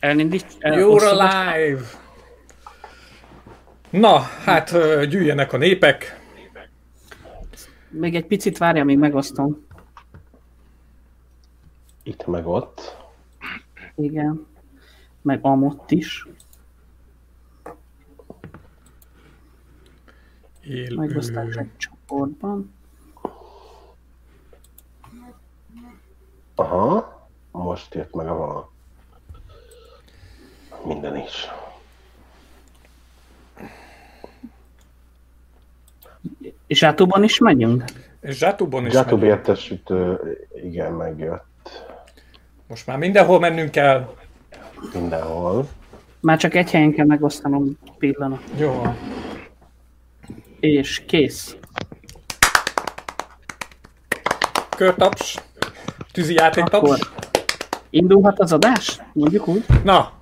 Elindít, You're alive! Na, hát gyűjjenek a népek. Még egy picit várja, még megosztom. Itt meg ott. Igen. Meg amott is. Élő. Megosztás egy csoportban. Aha. Most jött meg a minden is. És Zsátóban is megyünk? És Zsátúban is megyünk. értesítő, igen, megjött Most már mindenhol mennünk kell. mindenhol. Már csak egy helyen kell megosztanom pillanat. Jó. És kész. Körtaps. Tűzi játéktaps. Akkor indulhat az adás? Mondjuk úgy. Na.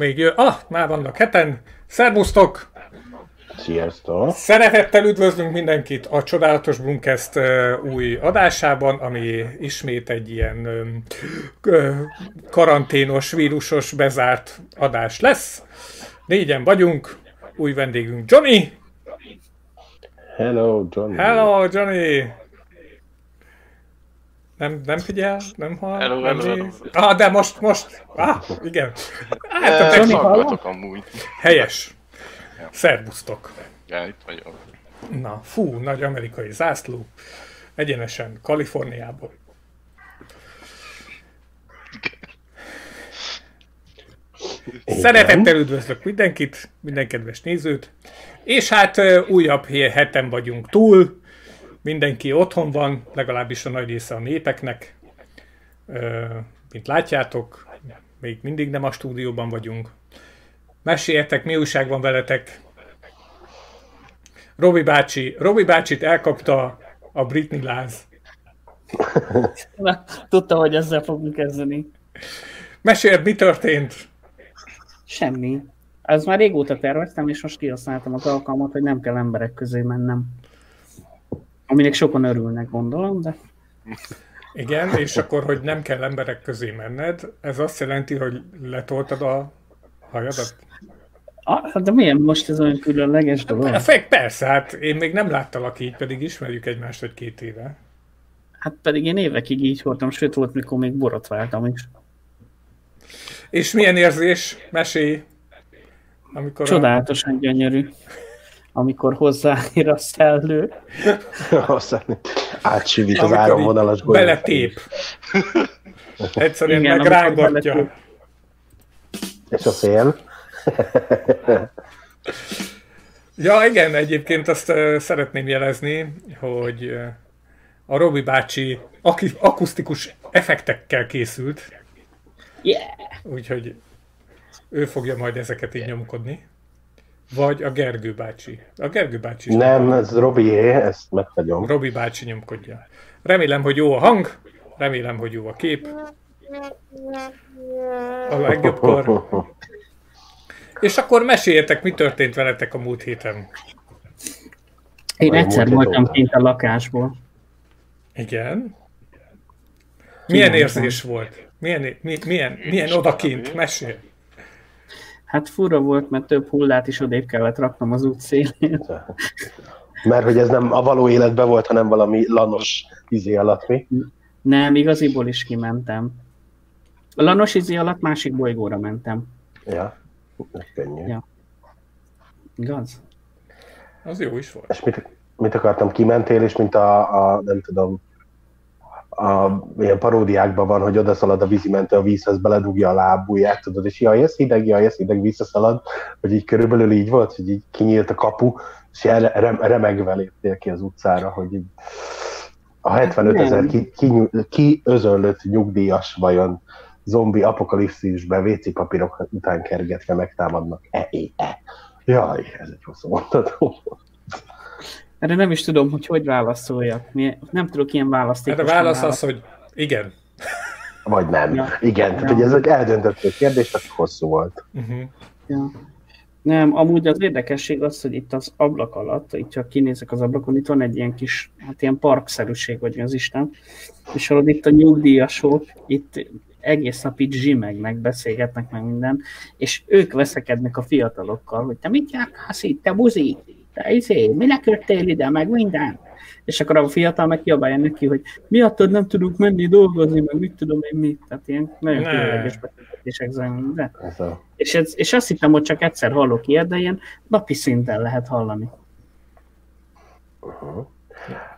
Még jön. Ah, már vannak heten. Szervusztok! Sziasztok! Szeretettel üdvözlünk mindenkit a Csodálatos Brunkest új adásában, ami ismét egy ilyen karanténos, vírusos, bezárt adás lesz. Négyen vagyunk, új vendégünk Johnny. Hello, Johnny! Hello, Johnny! Nem, nem figyel? Nem hall? Hello, nem hello, hello. Ah, de most, most. Ah, igen. Hát a technika Hallgatok amúgy. helyes. Szervusztok. Ja, itt vagyok. Na, fú, nagy amerikai zászló. Egyenesen Kaliforniából. Szeretettel üdvözlök mindenkit, minden kedves nézőt. És hát újabb hé- heten vagyunk túl. Mindenki otthon van, legalábbis a nagy része a népeknek. Mint látjátok, még mindig nem a stúdióban vagyunk. Meséljetek, mi újság van veletek? Robi bácsi, Robi bácsit elkapta a Britney láz. Tudta, hogy ezzel fogunk kezdeni. Meséld, mi történt? Semmi. Ez már régóta terveztem, és most kihasználtam az alkalmat, hogy nem kell emberek közé mennem. Aminek sokan örülnek, gondolom, de Igen, és akkor, hogy nem kell emberek közé menned, ez azt jelenti, hogy letoltad a hajadat? ah, hát de milyen most ez olyan különleges dolog? A fek, persze, hát én még nem láttalak így, pedig ismerjük egymást egy két éve. Hát pedig én évekig így voltam, sőt volt, mikor még borotváltam is. És milyen érzés? Mesélj! Amikor a... Csodálatosan gyönyörű, amikor hozzáér a szellő. Aztán átsivít az amikor így áramvonalas golyó. Beletép. Egyszerűen Igen, megrángatja. És a fél. Ja, igen, egyébként azt uh, szeretném jelezni, hogy uh, a Robi bácsi aki, akusztikus effektekkel készült, Yeah! úgyhogy ő fogja majd ezeket így nyomkodni. Vagy a Gergő bácsi. A Gergő bácsi is Nem, ez Robié, ezt meghagyom. Robi bácsi nyomkodja. Remélem, hogy jó a hang, remélem, hogy jó a kép. A legjobbkor. És akkor meséljetek, mi történt veletek a múlt héten. Én egyszer voltam kint a lakásból. Igen. Milyen érzés volt? Milyen, mi, milyen, milyen odakint? Mesél. Hát fura volt, mert több hullát is odébb kellett raknom az út szélén. Mert hogy ez nem a való életben volt, hanem valami lanos izé alatt mi. Nem, igaziból is kimentem. A Lanos izé alatt másik bolygóra mentem. Ja, könnyű. Ja. Igaz? Az jó is volt. És mit, mit akartam, kimentél, és mint a, a nem tudom, a ilyen paródiákban van, hogy odaszalad a vízimentő a vízhez, beledugja a lábujját, tudod, és jaj, ez hideg, jaj, ez hideg, visszaszalad, hogy így körülbelül így volt, hogy így kinyílt a kapu, és remegve léptél ki az utcára, hogy így a 75 ezer ki, ki, ki özönlött nyugdíjas vajon zombi apokalipszisben WC papírok után kergetve megtámadnak. E, e, e. Jaj, ez egy hosszú mondat. Erre nem is tudom, hogy hogy válaszoljak. Mi- Nem tudok ilyen választékos. Hát a válasz az, hogy igen. Vagy nem. Ja. Igen, tehát hogy ez egy eldöntöttő kérdés, csak hosszú volt. Uh-huh. Ja. Nem, amúgy az érdekesség az, hogy itt az ablak alatt, itt csak kinézek az ablakon, itt van egy ilyen kis, hát ilyen parkszerűség, vagy mi az Isten, és hallod itt a nyugdíjasok, itt egész nap itt zsimegnek, beszélgetnek meg minden, és ők veszekednek a fiatalokkal, hogy te mit járkálsz itt, te buzi, te izé, mi leköttél ide, meg minden. És akkor a fiatal meg kiabálja neki, hogy miattad nem tudunk menni dolgozni, meg mit tudom én mit. Tehát ilyen nagyon különleges beszélgetések zajlanak. A, És, ez, és azt hittem, hogy csak egyszer hallok ilyet, de ilyen napi szinten lehet hallani.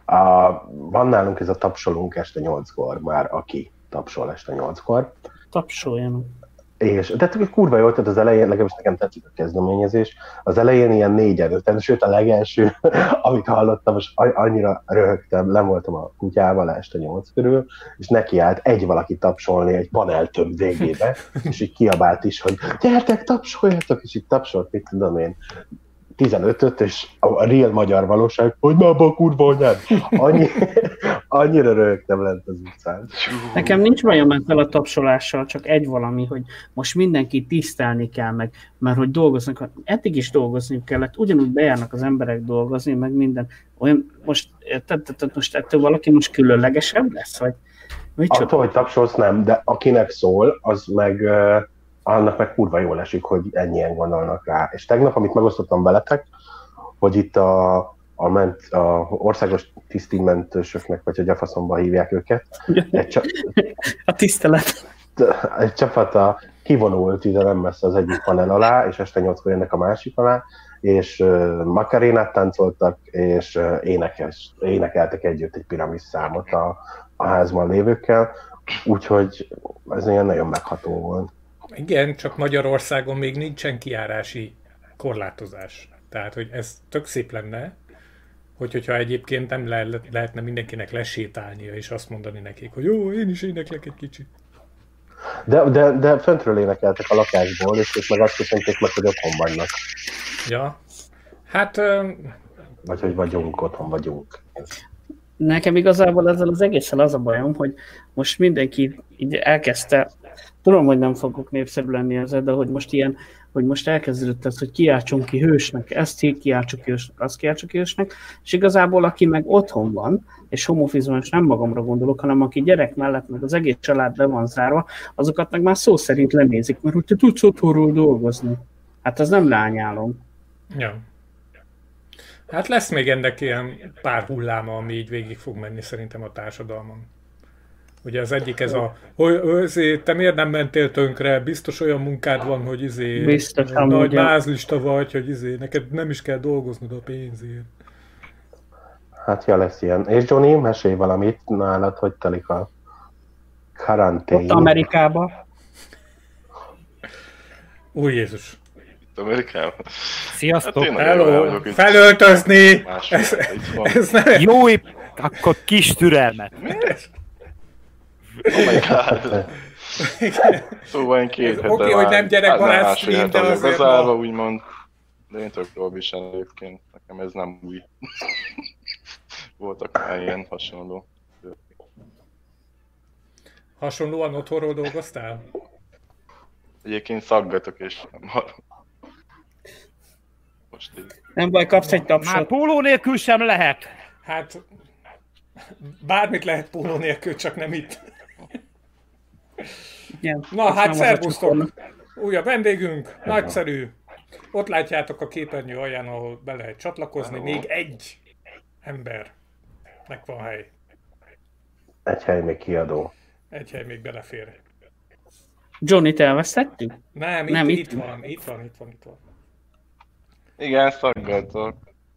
a, van nálunk ez a tapsolunk este 8-kor már, aki tapsol este 8-kor. Tapsoljanak. És, de kurva jó, tehát az elején, legalábbis nekem tetszik a kezdeményezés, az elején ilyen négyen, öten, sőt a legelső, amit hallottam, most a- annyira röhögtem, nem voltam a kutyával este nyolc körül, és nekiállt egy valaki tapsolni egy paneltömb végébe, és így kiabált is, hogy gyertek, tapsoljatok, és így tapsolt, mit tudom én, 15-öt, és a real magyar valóság, hogy na a kurva anyád. Annyi, annyira röhögtem lent az utcán. Nekem nincs bajom ezzel a tapsolással, csak egy valami, hogy most mindenki tisztelni kell meg, mert hogy dolgoznak, eddig is dolgozni kellett, ugyanúgy bejárnak az emberek dolgozni, meg minden. Olyan, most, tehát, tehát most ettől valaki most különlegesebb lesz, vagy micsoda? Attól, hogy tapsolsz, nem, de akinek szól, az meg uh, annak meg kurva jól esik, hogy ennyien gondolnak rá. És tegnap, amit megosztottam veletek, hogy itt a, a, ment, a országos tisztigmentősöknek, vagy hogy a faszomba hívják őket, egy, csa, A tisztelet. egy csapata kivonult ide nem messze az egyik panel alá, és este nyolckor jönnek a másik alá, és uh, makarénát táncoltak, és uh, énekes, énekeltek együtt egy piramis számot a, a házban lévőkkel, úgyhogy ez ilyen nagyon megható volt. Igen, csak Magyarországon még nincsen kiárási korlátozás. Tehát, hogy ez tök szép lenne, hogy, hogyha egyébként nem le, lehetne mindenkinek lesétálnia, és azt mondani nekik, hogy jó, én is éneklek egy kicsit. De, de, de föntről énekeltek a lakásból, és, és meg azt köszönték meg, hogy otthon vannak. Ja. Hát, ö, Vagy hogy vagyunk, otthon vagyunk. Nekem igazából ezzel az egészen az a bajom, hogy most mindenki így elkezdte, tudom, hogy nem fogok népszerű lenni ezzel, de hogy most ilyen, hogy most elkezdődött ez, hogy kiáltsunk ki hősnek, ezt ki- kiáltsuk ki hősnek, azt kiáltsuk ki hősnek, és igazából aki meg otthon van, és homofizmus, nem magamra gondolok, hanem aki gyerek mellett, meg az egész család be van zárva, azokat meg már szó szerint lenézik, mert hogy te tudsz otthonról dolgozni. Hát az nem lányálom. ja. Hát lesz még ennek ilyen pár hulláma, ami így végig fog menni szerintem a társadalmon. Ugye az egyik ez a, hogy izé, te miért nem mentél tönkre, biztos olyan munkád van, hogy izé, Biztos, nagy mázlista vagy, hogy izé, neked nem is kell dolgoznod a pénzért. Hát ja, lesz ilyen. És Johnny, mesélj valamit nálad, hogy telik a karantén. Ott Amerikában Új Jézus! Itt Amerikában. Sziasztok! Hát Hello! Felöltözni! Másfél, Ez, ez nem... Jó, akkor kis türelmet. Oh my god. Szóval én két hete oké, hogy nem gyerekbarát stream, hete de azért bezárva, úgymond. De én tök viselem egyébként. Nekem ez nem új. Voltak már ilyen hasonló. Hasonlóan otthonról dolgoztál? Egyébként szaggatok és nem hallom. Most így. nem baj, kapsz egy Már tapsot. póló nélkül sem lehet. Hát bármit lehet póló nélkül, csak nem itt. Igen. Na hát a szervusztok! Újabb vendégünk, nagyszerű. Ott látjátok a képernyő alján, ahol be lehet csatlakozni. Még egy ember. Meg van hely. Egy hely még kiadó. Egy hely még belefér. Johnny-t elvesztettük? Nem, Nem, itt, itt itt van, itt van, itt van, itt van. Igen, szaggatok.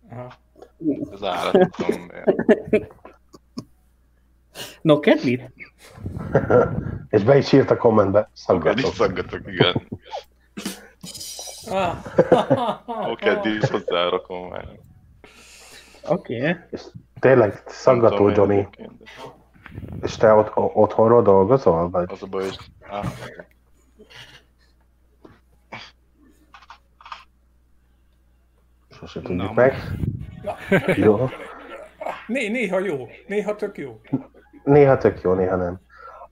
Aha. Az állatom. No, mit? És be is írt a kommentbe, szaggatok. szaggatok, igen. Ah. Oké, dísz hozzárakom már. Oké. Okay. És tényleg szaggató, Johnny. És te ott, o- otthonról dolgozol? Vagy? Az a baj, hogy... Ah, Sose tudjuk meg. Na. Jó. Né, néha jó, néha tök jó. Néha tök jó, néha nem.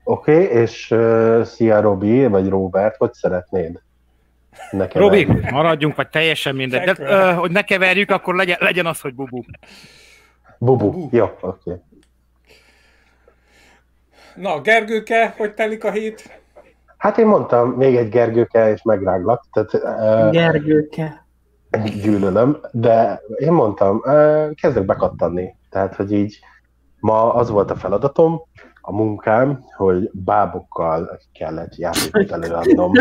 Oké, okay, és uh, szia Robi, vagy Robert, hogy szeretnéd? Nekem Robi, maradjunk, vagy teljesen mindegy. De, ö, hogy ne keverjük, akkor legyen, legyen az, hogy bubu. Bubu. Bubu. Jó, oké. Okay. Na, Gergőke, hogy telik a hét? Hát én mondtam, még egy Gergőke, és megráglak, tehát uh, Gergőke. gyűlölöm, de én mondtam, uh, kezdek bekattanni. Tehát, hogy így ma az volt a feladatom, a munkám, hogy bábokkal kellett játékot előadnom.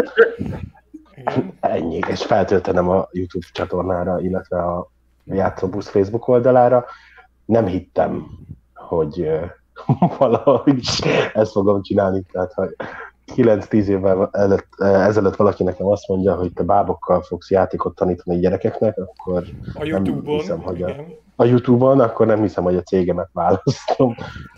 Ennyi, és feltöltenem a YouTube csatornára, illetve a Játszóbusz Facebook oldalára. Nem hittem, hogy valahogy ezt fogom csinálni. Tehát, ha 9-10 évvel előtt, ezelőtt valaki nekem azt mondja, hogy te bábokkal fogsz játékot tanítani gyerekeknek, akkor A nem hiszem, hogy a, igen. a Youtube-on, akkor nem hiszem, hogy a cégemet választom,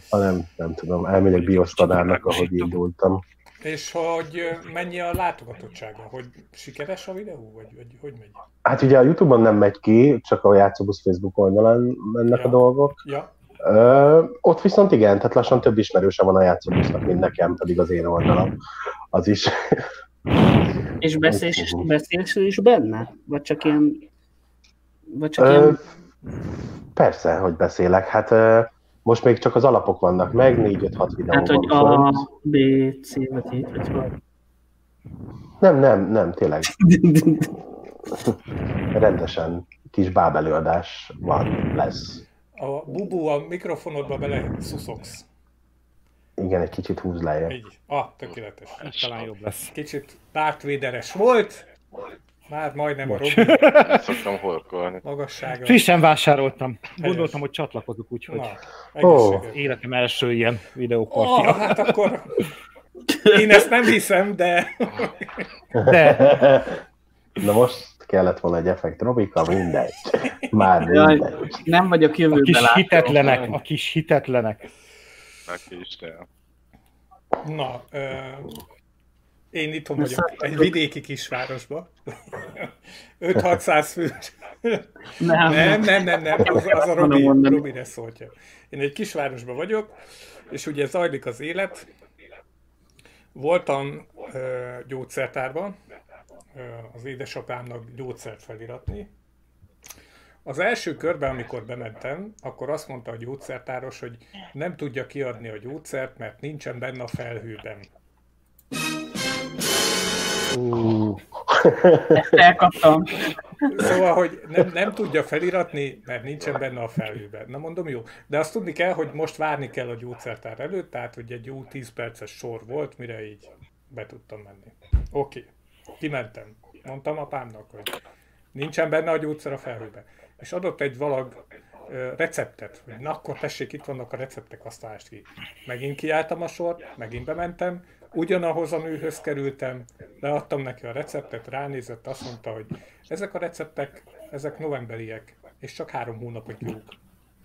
hanem nem tudom, elmegyek biosztanárnak, ahogy indultam. És hogy ö, mennyi a látogatottsága? Hogy sikeres a videó, vagy, vagy hogy megy? Hát ugye a Youtube-on nem megy ki, csak a Játszóbusz Facebook oldalán mennek Ja. a dolgok. Ja, Ö, ott viszont igen, tehát lassan több ismerőse van a Játszóbusznak, mint nekem, pedig az én oldalam. Az is. És beszélsz, beszélsz is benne? Vagy csak ilyen... Vagy csak Ö, ilyen... persze, hogy beszélek. Hát most még csak az alapok vannak meg, 4-5-6 videó Hát, hogy A. B, C, vagy T, vagy. Nem, nem, nem, tényleg. Rendesen kis bábelőadás van, lesz. A bubu a mikrofonodba bele szuszogsz. Igen, egy kicsit húz lejjebb. Így. Ah, tökéletes. Így talán jobb lesz. Kicsit Darth Vader-es volt, már majdnem a Bocs. Robi Ezt szoktam horkolni. magassága. Frissen vásároltam. Gondoltam, hogy csatlakozok, úgyhogy Na, egészséges. életem első ilyen videópartja. hát akkor én ezt nem hiszem, de De Na most kellett volna egy effekt, Robika, mindegy. Már Jaj, mindegy. nem vagyok a jövőbe kis látó. hitetlenek, a kis hitetlenek. Neki is kell. na, ö, én Ezt vagyok, szoktuk. egy vidéki kisvárosban. 5-600 fő. Nem, Nem, nem, nem, nem, az, az a Robi. Robire szóltja. Én egy kisvárosban vagyok, és ugye zajlik az élet. Voltam ö, gyógyszertárban, az édesapámnak gyógyszert feliratni. Az első körben, amikor bementem, akkor azt mondta a gyógyszertáros, hogy nem tudja kiadni a gyógyszert, mert nincsen benne a felhőben. Ú, elkaptam. Szóval, hogy nem, nem tudja feliratni, mert nincsen benne a felhőben. Na mondom, jó. De azt tudni kell, hogy most várni kell a gyógyszertár előtt, tehát hogy egy jó 10 perces sor volt, mire így be tudtam menni. Oké, kimentem. Mondtam apámnak, hogy nincsen benne a gyógyszer a felhőben. És adott egy valag receptet, hogy na akkor tessék, itt vannak a receptek, azt lásd ki. Megint kiálltam a sort, megint bementem, ugyanahoz a nőhöz kerültem, leadtam neki a receptet, ránézett, azt mondta, hogy ezek a receptek, ezek novemberiek, és csak három hónapot jók.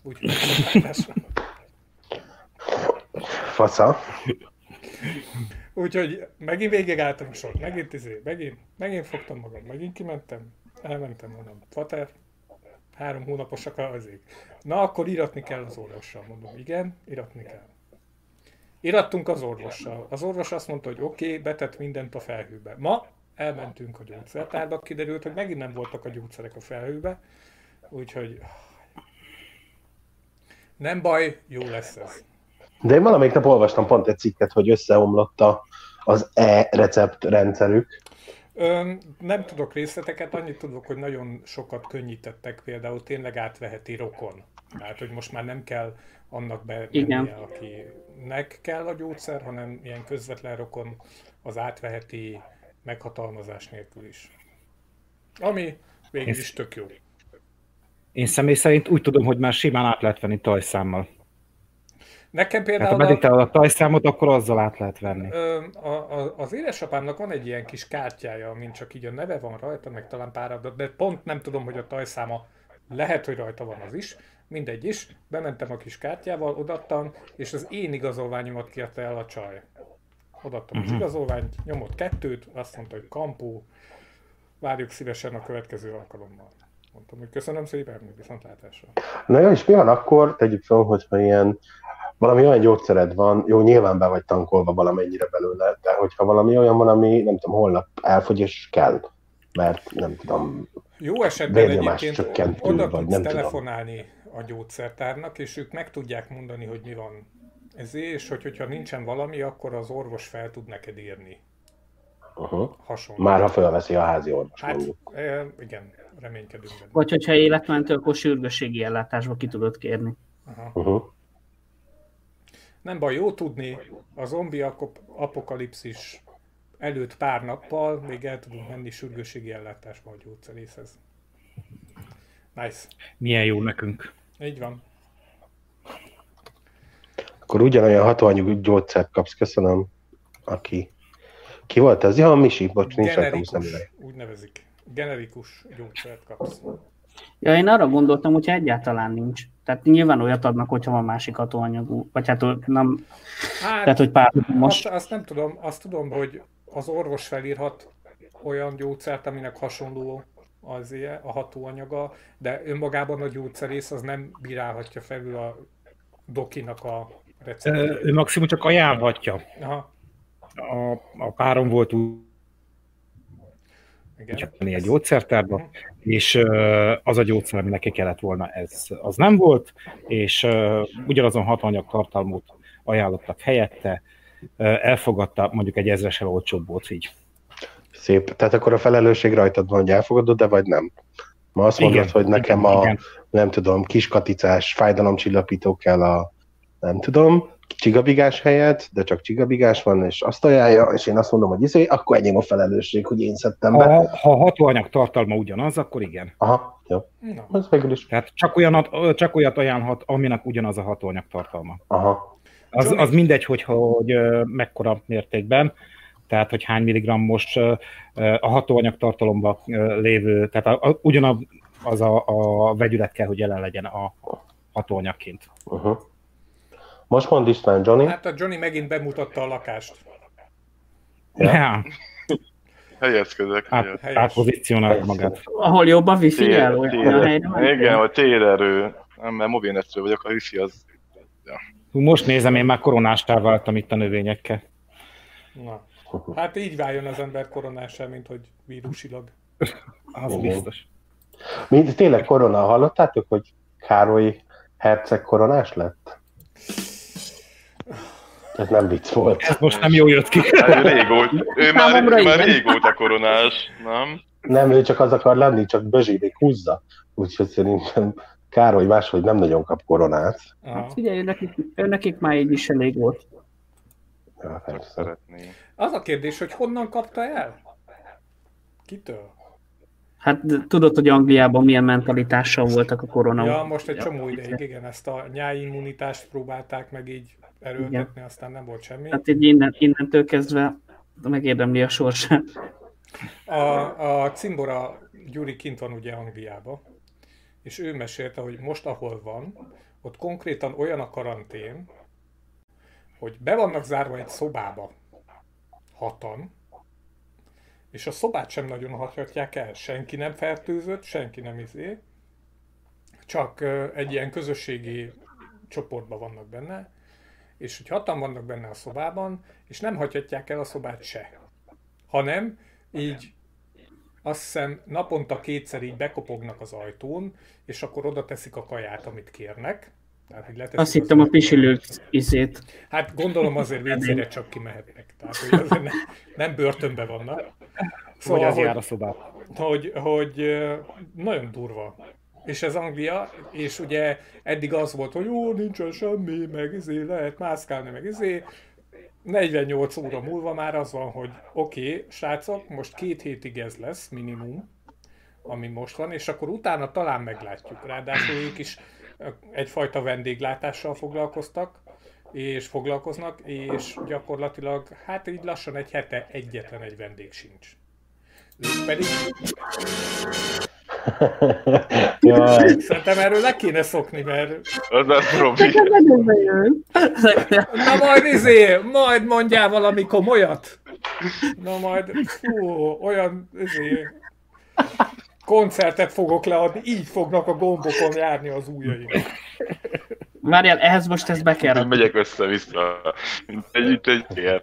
Úgyhogy viszontlátásra. Úgyhogy megint végigálltam a sort, megint izé, megint, megint fogtam magam, megint kimentem, elmentem, mondom, Fater, három hónaposak azért. Na, akkor iratni kell az orvossal, mondom, igen, iratni kell. Irattunk az orvossal. Az orvos azt mondta, hogy oké, okay, betett mindent a felhőbe. Ma elmentünk a gyógyszertárba, kiderült, hogy megint nem voltak a gyógyszerek a felhőbe, úgyhogy nem baj, jó lesz ez. De én valamelyik nap olvastam pont egy cikket, hogy összeomlott a, az e-recept rendszerük. Ö, nem tudok részleteket, annyit tudok, hogy nagyon sokat könnyítettek, például tényleg átveheti rokon. Tehát, hogy most már nem kell annak Igen. bemennie, akinek kell a gyógyszer, hanem ilyen közvetlen rokon az átveheti meghatalmazás nélkül is. Ami végül is tök jó. Én személy szerint úgy tudom, hogy már simán át lehet venni tajszámmal. Nekem ha például a, meditálod a tajszámot, akkor azzal át lehet venni. a, a, az édesapámnak van egy ilyen kis kártyája, mint csak így a neve van rajta, meg talán pár adat, de pont nem tudom, hogy a tajszáma lehet, hogy rajta van az is, mindegy is. Bementem a kis kártyával, odattam, és az én igazolványomat kérte el a csaj. Odattam az igazolványt, nyomott kettőt, azt mondta, hogy kampó, várjuk szívesen a következő alkalommal. Mondtam, hogy köszönöm szépen, viszontlátásra. Na jó, és mi van akkor, tegyük fel, hogyha ilyen valami olyan gyógyszered van, jó, nyilván be vagy tankolva valamennyire belőle, de hogyha valami olyan van, ami nem tudom, holnap elfogy és kell, mert nem tudom, Jó esetben egyébként csökkentő, oda vagy tudsz nem tudom. telefonálni a gyógyszertárnak, és ők meg tudják mondani, hogy mi van ezért, és hogy, hogyha nincsen valami, akkor az orvos fel tud neked írni. Uh-huh. hasonló. Már ha fölveszi a házi orvos, Hát mondjuk. e, igen, reménykedünk benne. Vagy hogyha életmentő, akkor sürgősségi ellátásba ki tudod kérni. Aha. Uh-huh. Nem baj, jó tudni, a zombi apokalipszis előtt pár nappal még el tudunk menni sürgősségi ellátásba a gyógyszerészhez. Nice. Milyen jó nekünk. Így van. Akkor ugyanolyan hatóanyagú gyógyszert kapsz, köszönöm, aki... Ki volt ez? Ja, Misi, bocs, nincs rajtam. Generikus, úgy nevezik. Generikus gyógyszert kapsz. Ja, én arra gondoltam, hogyha egyáltalán nincs. Tehát nyilván olyat adnak, hogyha van másik hatóanyagú, vagy hát nem, Hát, tehát hogy pár azt, most. azt nem tudom, azt tudom, hogy az orvos felírhat olyan gyógyszert, aminek hasonló az ilyen, a hatóanyaga, de önmagában a gyógyszerész az nem bírálhatja felül a dokinak a Ö, receptjét. Ő maximum csak ajánlhatja. Aha, A, a párom volt úgy, igen. hogy egy gyógyszertárba, és ö, az a gyógyszer, ami neki kellett volna, ez az nem volt, és ugyanazon hatanyag tartalmút ajánlottak helyette, elfogadta, mondjuk egy ezresel olcsóbb volt így. Szép. Tehát akkor a felelősség rajtad van, hogy elfogadod, de vagy nem. Ma azt mondod, Igen, hogy nekem igen, a, igen. nem tudom, kiskaticás fájdalomcsillapító kell a, nem tudom, csigabigás helyett, de csak csigabigás van, és azt ajánlja, és én azt mondom, hogy izé, akkor enyém a felelősség, hogy én szedtem be. Ha, ha a hatóanyag tartalma ugyanaz, akkor igen. Aha, jó. Na, Ez végül is. Tehát csak, olyanat, csak olyat ajánlhat, aminek ugyanaz a hatóanyag tartalma. Aha. Az, az mindegy, hogy, hogy mekkora mértékben, tehát hogy hány milligrammos a hatóanyag tartalomban lévő, tehát a, a, ugyanaz az a, a vegyület kell, hogy jelen legyen a hatóanyagként. Uh-huh. Most mond István, Johnny. hát a Johnny megint bemutatta a lakást. Ja. Ja. Helyezkedek. Át, átpozícionálja magát. Ahol jobb a wifi Tér- el, olyan tér- helyre mentél? Igen, a térerő. Nem, mert mobilnetről vagyok, a wifi az... Hú, Most nézem, én már koronástá váltam itt a növényekkel. Na. Hát így váljon az ember koronással, mint hogy vírusilag. Az Igen. biztos. Mind, tényleg korona, hallottátok, hogy Károly herceg koronás lett? Ez nem vicc volt. Ez most nem jól jött ki. Hát, ő régóta, ő már, ő már régóta koronás, nem? Nem, ő csak az akar lenni, csak Bözsi húzza. Úgyhogy szerintem Károly máshogy nem nagyon kap koronát. Aha. Hát figyelj, ő nekik, ő nekik már így is elég volt. Ja, szeretné. Az a kérdés, hogy honnan kapta el? Kitől? Hát tudod, hogy Angliában milyen mentalitással voltak a korona. Ja, most egy csomó ideig, igen, ezt a nyáimmunitást próbálták meg így erőltetni, aztán nem volt semmi. Hát így innen, innentől kezdve megérdemli a sorsát. A, a Cimbora Gyuri kint van ugye Angliába, és ő mesélte, hogy most ahol van, ott konkrétan olyan a karantén, hogy be vannak zárva egy szobába hatan, és a szobát sem nagyon hagyhatják el. Senki nem fertőzött, senki nem izé, csak egy ilyen közösségi csoportban vannak benne, és hogy hatan vannak benne a szobában, és nem hagyhatják el a szobát se. Hanem így azt hiszem naponta kétszer így bekopognak az ajtón, és akkor oda teszik a kaját, amit kérnek. Tehát, hogy Azt az hittem a pisilők izét. Hát gondolom azért vécére csak kimehetnek. Tehát, hogy azért nem, nem börtönben vannak. Szóval, az jár a szobában. hogy, hogy nagyon durva. És ez Anglia, és ugye eddig az volt, hogy jó, nincsen semmi, meg izé, lehet mászkálni, meg izé. 48 óra múlva már az van, hogy oké, okay, srácok, most két hétig ez lesz minimum, ami most van, és akkor utána talán meglátjuk. Ráadásul ők is egyfajta vendéglátással foglalkoztak, és foglalkoznak, és gyakorlatilag, hát így lassan egy hete egyetlen egy vendég sincs. Ők pedig Jaj, szerintem erről le kéne szokni, mert Az lesz Robi. na majd izé, majd mondjál valami komolyat. Na majd, fú, olyan izé, koncertet fogok leadni, így fognak a gombokon járni az ujjaim. Várjál, ehhez most ezt be kell rakni. megyek össze-vissza, mint egy, itt egy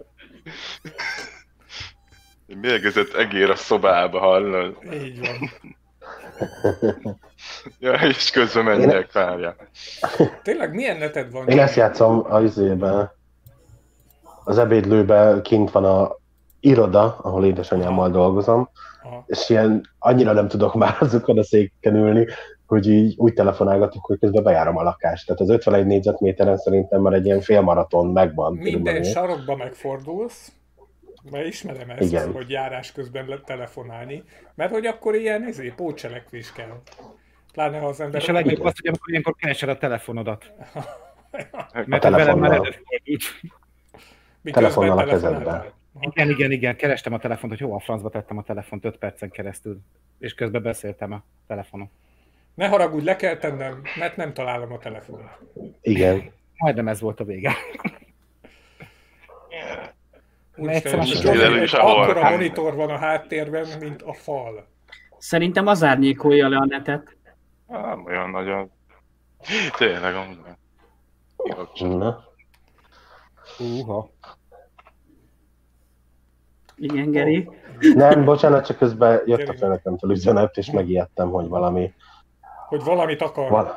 mérgezett egér a szobába, hallod? Így van. Ja, és közben menjek, várja. Tényleg milyen neted van? én ezt játszom az izében. Az ebédlőben kint van a iroda, ahol édesanyámmal dolgozom, Aha. és ilyen annyira nem tudok már azokon a széken ülni, hogy így úgy telefonálgatok, hogy közben bejárom a lakást. Tehát az 51 négyzetméteren szerintem már egy ilyen félmaraton megvan. Minden körülbelül. sarokba megfordulsz, mert ismerem ezt, Igen. hogy járás közben le- telefonálni, mert hogy akkor ilyen izé, pótcselekvés kell. Pláne ha az ember... És a legjobb az, hogy amikor ilyenkor keresed a telefonodat. A Mert velem már telefonnal. előfordult. Miközben telefonnal a kezedben. Igen, igen, igen, kerestem a telefont, hogy hova a francba tettem a telefont 5 percen keresztül, és közben beszéltem a telefonon. Ne haragudj, le kell tennem, mert nem találom a telefont. Igen. Majdnem ez volt a vége. Úristen, ahol. akkora monitor van a háttérben, mint a fal. Szerintem az árnyékolja le a netet. Nem olyan nagyon. Tényleg, amúgy nem. Na. Húha. Igen, Geri. Nem, bocsánat, csak közben jött a főnökömtől üzenet, és megijedtem, hogy valami... Hogy valamit akar. Val...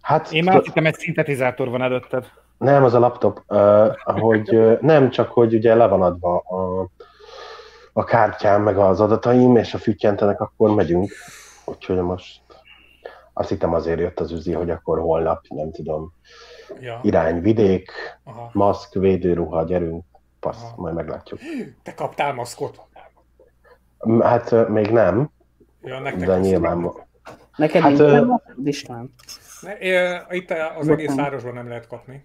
Hát, Én már azt hittem, egy szintetizátor van előtted. nem, az a laptop, uh, hogy uh, nem csak, hogy ugye le van adva a, a kártyám, meg az adataim, és a füttyentenek, akkor megyünk. Úgyhogy most azt hittem azért jött az üzi, hogy akkor holnap, nem tudom, Ja. irány vidék, Aha. maszk, védőruha, gyerünk, passz, Aha. majd meglátjuk. Te kaptál maszkot. Hát még nem, Ja, nektek de nyilván Neked Hát, hát, ö-. István? Ne, itt az Bocsánat. egész városban nem lehet kapni.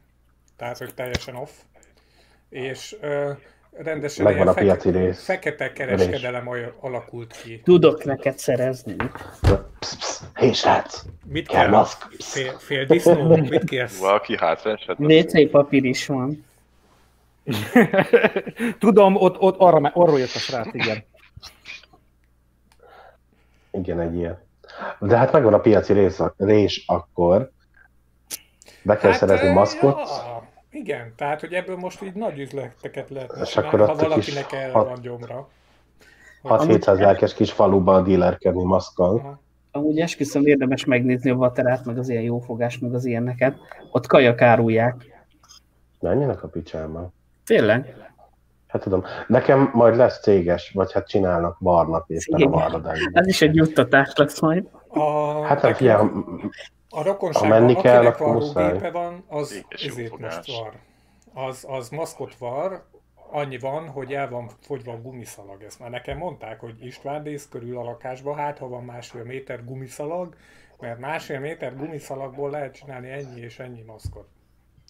Tehát, hogy teljesen off. És ö, rendesen Megvan a piaci rész. fekete kereskedelem al- alakult ki. Tudok neked szerezni. Psz, psz, hé srác, Mit kell maszk. Fél, fél disznó? Mit kérsz? Valaki hátra esett? WC papír is van. Tudom, ott, ott arra, arról jött a srác, igen. Igen, egy ilyen. De hát megvan a piaci rész, rés akkor. Be kell hát, szerezni maszkot. Ja, igen, tehát, hogy ebből most így nagy üzleteket lehet És akkor ha valakinek erre hat- van gyomra. 6-700 lelkes kis faluba dílerkedni maszkkal. Aha. Amúgy esküszöm érdemes megnézni a vaterát, meg az ilyen jófogás, meg az ilyeneket. Ott kajak árulják. Menjenek a picsába. Tényleg? Hát tudom, nekem majd lesz céges, vagy hát csinálnak barnak éppen a Igen. varradájban. Ez is egy juttatás lesz majd. A, Hát nem, figyelj, A rokonságban, menni kell, akinek van muszáj. rúgépe van, az ezért most var. Az, az maszkot var, annyi van, hogy el van fogyva a gumiszalag. Ezt már nekem mondták, hogy István néz körül a lakásba, hát ha van másfél méter gumiszalag, mert másfél méter gumiszalagból lehet csinálni ennyi és ennyi maszkot.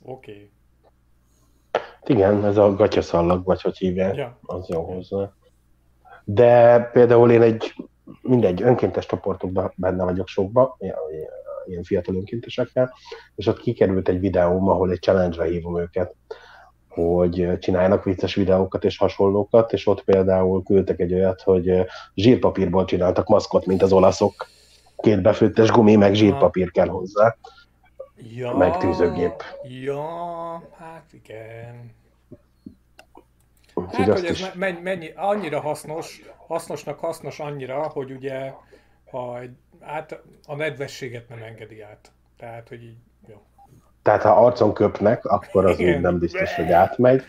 Oké. Okay. Igen, ez a gatyaszallag, vagy hogy hívják, Ja. az jó hozzá. De például én egy, mindegy, önkéntes csoportokban benne vagyok sokba, ilyen- fiatal önkéntesekkel, és ott kikerült egy videóm, ahol egy challenge-re hívom őket, hogy csináljanak vicces videókat és hasonlókat, és ott például küldtek egy olyat, hogy zsírpapírból csináltak maszkot, mint az olaszok. Két befőttes gumi, meg zsírpapír kell hozzá. Ja, Meg tűzőgép. Ja, hát igen. Úgyhogy Hát, hogy ez is mennyi, mennyi, annyira hasznos, hasznosnak hasznos annyira, hogy ugye ha egy, hát a nedvességet nem engedi át. Tehát, hogy így, jó. Tehát ha arcon köpnek, akkor az Igen. úgy nem biztos, hogy átmegy.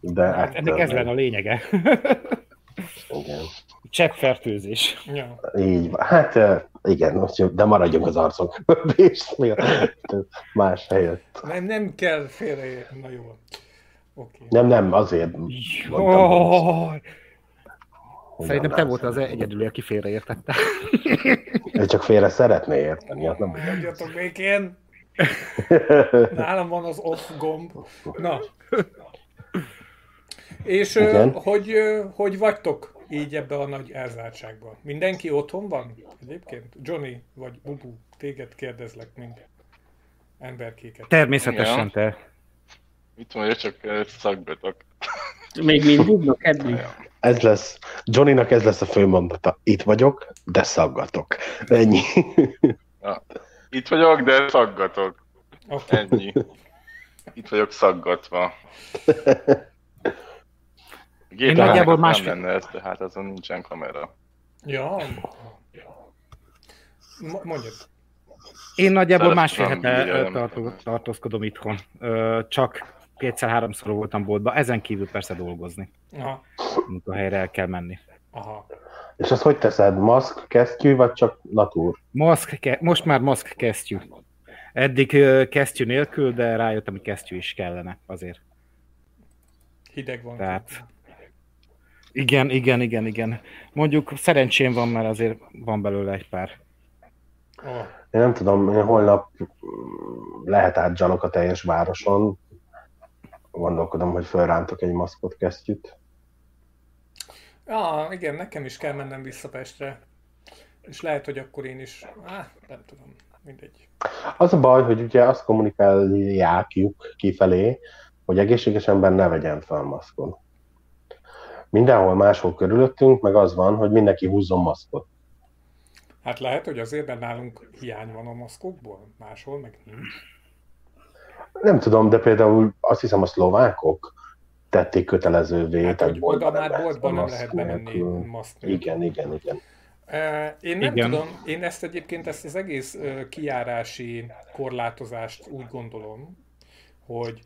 De Hát ennek ez lenne a lényege. Igen. Cseppfertőzés. Ja. Így van. Hát igen, de maradjunk az arcon köpést más helyett. Nem, nem kell félreérteni. Na jó. Oké. Nem, nem, azért mondtam, Oh, hogy szerintem te voltál az egyedüli, aki félreértette. Ő csak félre szeretné érteni, az nem Hagyjatok békén. Nálam van az off gomb. Na. És Igen. hogy, hogy vagytok így ebbe a nagy elzártságban? Mindenki otthon van egyébként? Johnny vagy Bubu, téged kérdezlek, mint emberkéket. Természetesen Igen. te. Mit mondja, csak eh, szakbetok. Még mindig, no, kedvi. Ez lesz, Johnnynak ez lesz a fő mondata. Itt vagyok, de szaggatok. Ennyi. Itt vagyok, de szaggatok. Okay. Ennyi. Itt vagyok szaggatva. Én nagyjából nem másfél- lenne ez, tehát azon nincsen kamera. Ja. Mo- Mondjad. Én nagyjából Telefonon másfél hete nem tartó, tartózkodom itthon. Csak kétszer-háromszor voltam boltba, ezen kívül persze dolgozni. Aha. Munkahelyre el kell menni. Aha. És azt hogy teszed? Maszk, kesztyű, vagy csak natúr? Maszk, ke- most már maszk kesztyű. Eddig kesztyű nélkül, de rájöttem, hogy kesztyű is kellene azért. Hideg van. Tehát- Igen, igen, igen, igen. Mondjuk szerencsém van, mert azért van belőle egy pár. Én nem tudom, én holnap lehet átgyalok a teljes városon. Gondolkodom, hogy felrántok egy maszkot kesztyűt. Ja, igen, nekem is kell mennem vissza Pestre. És lehet, hogy akkor én is, á, nem tudom, mindegy. Az a baj, hogy ugye azt kommunikálják kifelé, hogy egészséges ember ne vegyen fel maszkot. Mindenhol máshol körülöttünk, meg az van, hogy mindenki húzzon maszkot. Hát lehet, hogy azért, mert nálunk hiány van a maszkokból, máshol meg nincs. Nem tudom, de például azt hiszem a szlovákok tették kötelezővé. Hát, tehát hogy oda már lehet boltban nem lehet bemenni maszk. Igen, igen, igen. Én nem Igen. tudom, én ezt egyébként, ezt az egész ö, kijárási korlátozást úgy gondolom, hogy,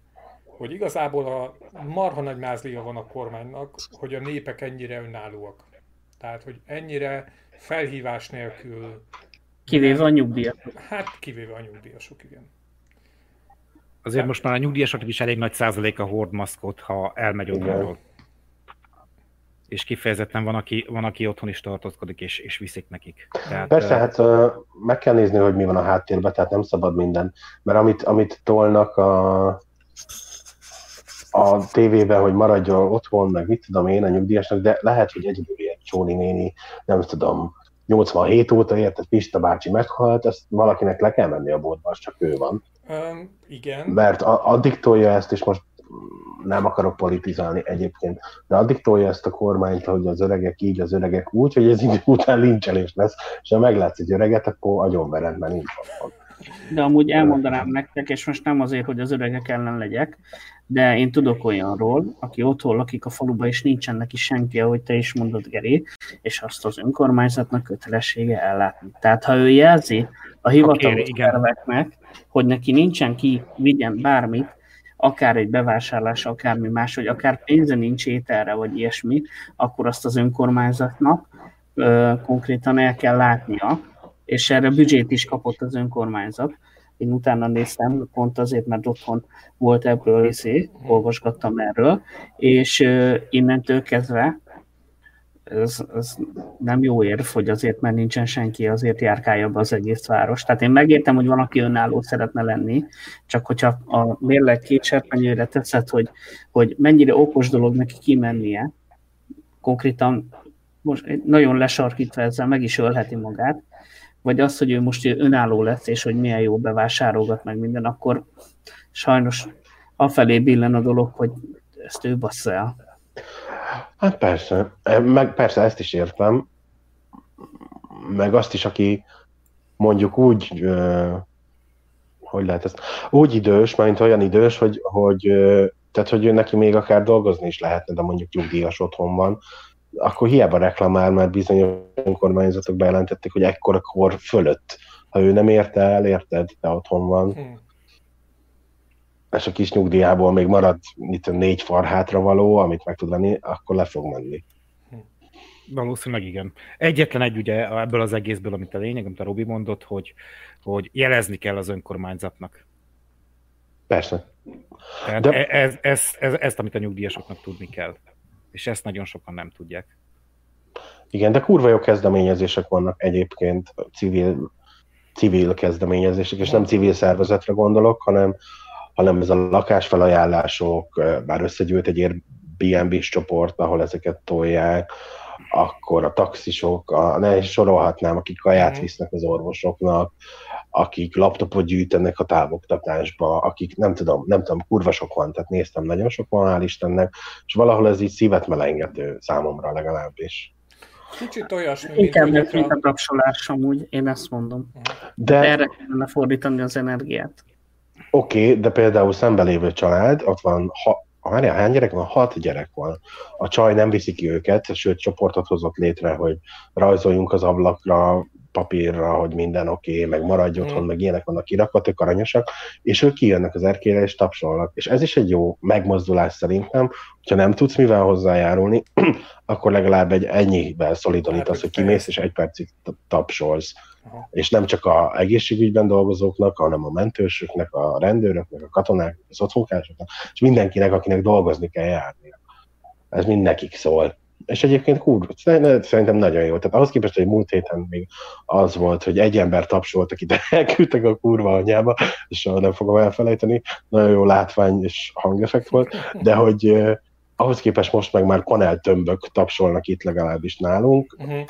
hogy igazából a marha nagy mázlia van a kormánynak, hogy a népek ennyire önállóak. Tehát, hogy ennyire felhívás nélkül, Kivéve a nyugdíjat. hát kivéve a nyugdíjasok, igen. Azért most már a nyugdíjasoknak is elég nagy százaléka hord maszkot, ha elmegy otthonról. És kifejezetten van, aki, van, aki otthon is tartózkodik, és, és viszik nekik. Tehát, Persze, hát ö, meg kell nézni, hogy mi van a háttérben, tehát nem szabad minden. Mert amit, amit tolnak a, a tévében, hogy maradjon otthon, meg mit tudom én a nyugdíjasnak, de lehet, hogy egyedül ilyen Csóni néni, nem tudom, 87 óta érted, Pista bácsi meghalt, ezt valakinek le kell menni a boltba, az csak ő van. Um, igen, Mert a, addig tolja ezt, és most nem akarok politizálni egyébként, de addig tolja ezt a kormányt, hogy az öregek így, az öregek úgy, hogy ez idő után lincselés lesz, és ha meglátsz egy öreget, akkor agyonvered, mert nincs otthon. De amúgy elmondanám nektek, és most nem azért, hogy az öregek ellen legyek, de én tudok olyanról, aki otthon lakik a faluba, és nincsen neki senki, ahogy te is mondod, Geri, és azt az önkormányzatnak kötelessége ellátni. Tehát ha ő jelzi a hivatalos terveknek, hogy neki nincsen ki, vigyen bármit, akár egy bevásárlás, akármi más, hogy akár pénze nincs ételre, vagy ilyesmi, akkor azt az önkormányzatnak ö, konkrétan el kell látnia, és erre büdzsét is kapott az önkormányzat. Én utána néztem, pont azért, mert otthon volt ebből izé, olvasgattam erről, és innentől kezdve ez, ez nem jó érv, hogy azért, mert nincsen senki, azért járkálja be az egész város. Tehát én megértem, hogy van, aki önálló szeretne lenni, csak hogyha a mérleg két serpenyőre teszed, hogy, hogy mennyire okos dolog neki kimennie, konkrétan most nagyon lesarkítva ezzel meg is ölheti magát, vagy az, hogy ő most önálló lesz, és hogy milyen jó bevásárolgat meg minden, akkor sajnos afelé billen a dolog, hogy ezt ő bassza el. Hát persze, meg persze ezt is értem, meg azt is, aki mondjuk úgy, hogy lehet ezt, úgy idős, mint olyan idős, hogy, hogy tehát, hogy ő neki még akár dolgozni is lehetne, de mondjuk nyugdíjas otthon van, akkor hiába reklamál, mert bizonyos önkormányzatok bejelentették, hogy ekkora kor fölött, ha ő nem érte el, érted, de otthon van, hm. és a kis nyugdíjából még marad mit tudom, négy far hátra való, amit meg tud venni, akkor le fog menni. Valószínűleg igen. Egyetlen egy ugye ebből az egészből, amit a lényeg, amit a Robi mondott, hogy, hogy jelezni kell az önkormányzatnak. Persze. Tehát De- De... ez, ez, ez, ezt, amit a nyugdíjasoknak tudni kell. És ezt nagyon sokan nem tudják. Igen, de kurva jó kezdeményezések vannak egyébként, civil, civil kezdeményezések, és nem civil szervezetre gondolok, hanem, hanem ez a lakásfelajánlások, bár összegyűjt egy Airbnb-s csoport, ahol ezeket tolják, akkor a taxisok, a, ne is sorolhatnám, akik kaját Mhm. visznek az orvosoknak, akik laptopot gyűjtenek a távoktatásba, akik nem tudom, nem tudom, kurva sok van, tehát néztem, nagyon sok van, hál' Istennek, és valahol ez így szívet melengető számomra legalábbis. Kicsit olyasmi, Inkább mint mint a tapsolás amúgy, én ezt mondom. De Erre kellene fordítani az energiát. Oké, okay, de például szembelévő család, ott van, ha, várjál, hány gyerek van? Hat gyerek van. A csaj nem viszi ki őket, sőt, csoportot hozott létre, hogy rajzoljunk az ablakra, papírra, hogy minden oké, okay, meg maradj otthon, mm. meg ilyenek vannak kirakva, tök aranyosak, és ők kijönnek az erkére és tapsolnak. És ez is egy jó megmozdulás szerintem, hogyha nem tudsz mivel hozzájárulni, akkor legalább egy ennyivel szolidarítasz, hát, hogy kimész és egy percig tapsolsz. Aha. És nem csak a egészségügyben dolgozóknak, hanem a mentősöknek, a rendőröknek, a katonák, az otthonkársoknak, és mindenkinek, akinek dolgozni kell járni. Ez mind nekik szól és egyébként kurva, szerintem nagyon jó. Tehát ahhoz képest, hogy múlt héten még az volt, hogy egy ember tapsolt, akit elküldtek a kurva anyába, és nem fogom elfelejteni, nagyon jó látvány és hangeffekt volt, de hogy eh, ahhoz képest most meg már panel tömbök tapsolnak itt legalábbis nálunk. Uh-huh.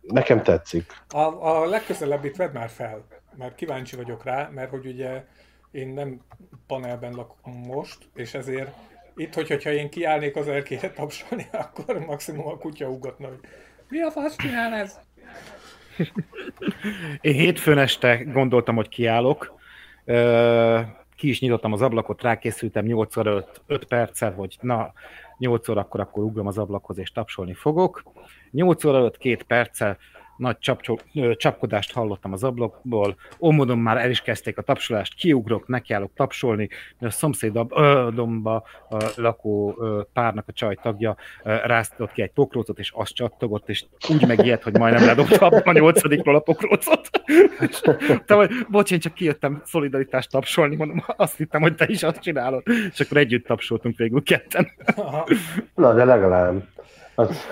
Nekem tetszik. A, a legközelebbit vedd már fel, mert kíváncsi vagyok rá, mert hogy ugye én nem panelben lakom most, és ezért itt, hogy, hogyha én kiállnék az erkére tapsolni, akkor maximum a kutya ugatna, hogy mi a fasz csinál ez? Én hétfőn este gondoltam, hogy kiállok. Ki is nyitottam az ablakot, rákészültem 8 óra 5 perccel, hogy na, 8 óra akkor, akkor ugrom az ablakhoz és tapsolni fogok. 8 óra 5 2 perccel nagy csapcsol, csapkodást hallottam az ablakból, ómodon már el is kezdték a tapsolást, kiugrok, nekiállok tapsolni, mert a szomszédomba a lakó párnak a csaj tagja ráztott ki egy pokrócot, és azt csattogott, és úgy megijedt, hogy majdnem ledobta a nyolcadikról a pokrócot. Te vagy, bocs, én csak kijöttem szolidaritást tapsolni, mondom, azt hittem, hogy te is azt csinálod. És akkor együtt tapsoltunk végül ketten. Na, de legalább. Az...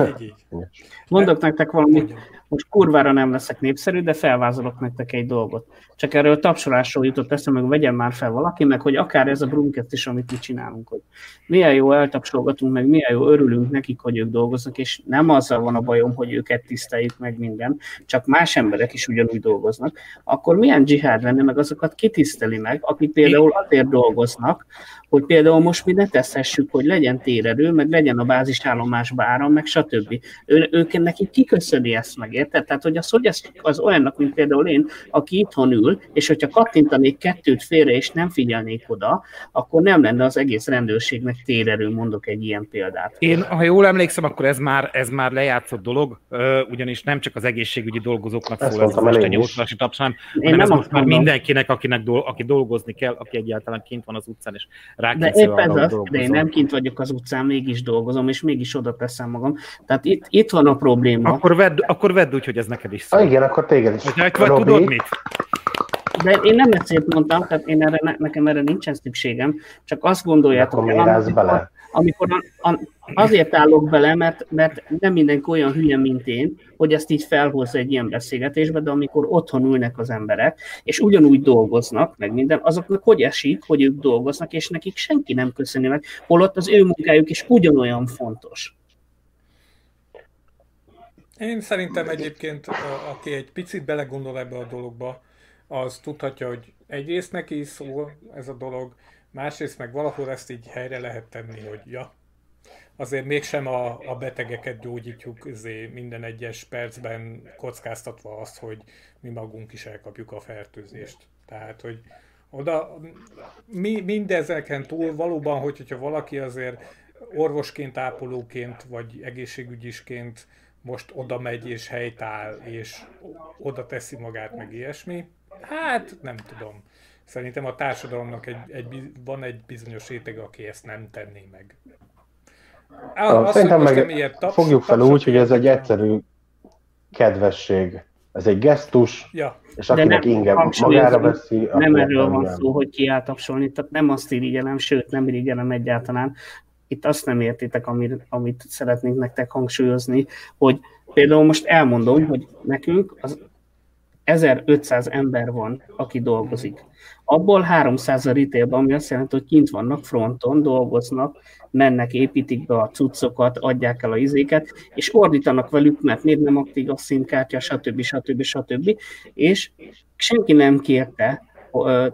Mondok nektek valamit, most kurvára nem leszek népszerű, de felvázolok nektek egy dolgot. Csak erről tapsolásról jutott eszembe, meg vegyen már fel valaki, meg hogy akár ez a Brunket is, amit mi csinálunk, hogy milyen jó eltapsolgatunk, meg milyen jó örülünk nekik, hogy ők dolgoznak, és nem azzal van a bajom, hogy őket tiszteljük meg minden, csak más emberek is ugyanúgy dolgoznak, akkor milyen dzsihád lenne, meg azokat kitiszteli meg, akik például azért dolgoznak, hogy például most mi ne teszhessük, hogy legyen térerő, meg legyen a bázisállomásba áram, meg stb. Ő, ők neki kiköszöni ezt meg, érted? Tehát, hogy az, hogy ez az olyannak, mint például én, aki itthon ül, és hogyha kattintanék kettőt félre, és nem figyelnék oda, akkor nem lenne az egész rendőrségnek térerő, mondok egy ilyen példát. Én, ha jól emlékszem, akkor ez már, ez már lejátszott dolog, ugyanis nem csak az egészségügyi dolgozóknak szól ez most egy orvosi taps, hanem, én nem ez már mindenkinek, akinek do, aki dolgozni kell, aki egyáltalán kint van az utcán, és de épp ez az, de én nem kint vagyok az utcán, mégis dolgozom, és mégis oda teszem magam. Tehát itt, itt van a probléma. Akkor vedd, akkor vedd úgy, hogy ez neked is szól. Ah, igen, akkor téged is. Hogy vagy tudod mit? De én nem ezt mondtam, tehát én erre, nekem erre nincsen szükségem, csak azt gondoljátok, hogy amikor, bele. amikor a, a, azért állok bele, mert, mert nem mindenki olyan hülye, mint én, hogy ezt így felhozza egy ilyen beszélgetésbe, de amikor otthon ülnek az emberek, és ugyanúgy dolgoznak, meg minden, azoknak hogy esik, hogy ők dolgoznak, és nekik senki nem köszöni meg, holott az ő munkájuk is ugyanolyan fontos. Én szerintem egyébként, aki egy picit belegondol ebbe a dologba, az tudhatja, hogy egyrészt neki is szól ez a dolog, másrészt meg valahol ezt így helyre lehet tenni, hogy ja, azért mégsem a, a betegeket gyógyítjuk azért minden egyes percben kockáztatva azt, hogy mi magunk is elkapjuk a fertőzést. Tehát, hogy oda mi, mindezeken túl valóban, hogy, hogyha valaki azért orvosként, ápolóként, vagy egészségügyisként most oda megy és helytáll, és oda teszi magát, meg ilyesmi, hát nem tudom. Szerintem a társadalomnak egy, egy, van egy bizonyos réteg, aki ezt nem tenné meg. Azt, Szerintem meg ilyet taps, fogjuk fel úgy, hogy ez egy egyszerű kedvesség. Ez egy gesztus, ja. és akinek inge magára veszi... Nem erről van szó, hogy kiáltapsolni, tehát nem azt irigyelem, sőt nem irigyelem egyáltalán. Itt azt nem értitek, amit, amit szeretnénk nektek hangsúlyozni, hogy például most elmondom, hogy nekünk az 1500 ember van, aki dolgozik. Abból 300 a retailban, ami azt jelenti, hogy kint vannak fronton, dolgoznak, mennek, építik be a cuccokat, adják el a izéket, és ordítanak velük, mert miért nem aktív a színkártya, stb. stb. stb. És senki nem kérte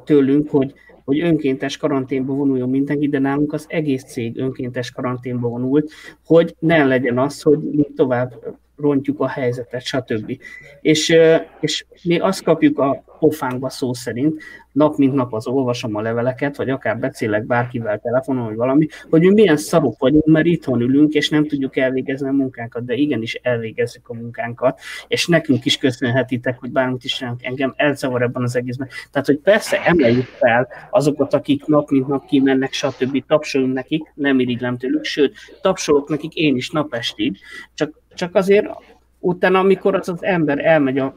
tőlünk, hogy hogy önkéntes karanténba vonuljon mindenki, de nálunk az egész cég önkéntes karanténba vonult, hogy ne legyen az, hogy mi tovább rontjuk a helyzetet, stb. És, és mi azt kapjuk a pofánkba szó szerint, nap mint nap az olvasom a leveleket, vagy akár beszélek bárkivel telefonon, vagy valami, hogy mi milyen szarok vagyunk, mert itthon ülünk, és nem tudjuk elvégezni a munkánkat, de igenis elvégezzük a munkánkat, és nekünk is köszönhetitek, hogy bármit is csinálunk, engem elzavar ebben az egészben. Tehát, hogy persze emeljük fel azokat, akik nap mint nap kimennek, stb. tapsolunk nekik, nem irigylem tőlük, sőt, tapsolok nekik én is napestig, csak, csak azért utána, amikor az az ember elmegy a,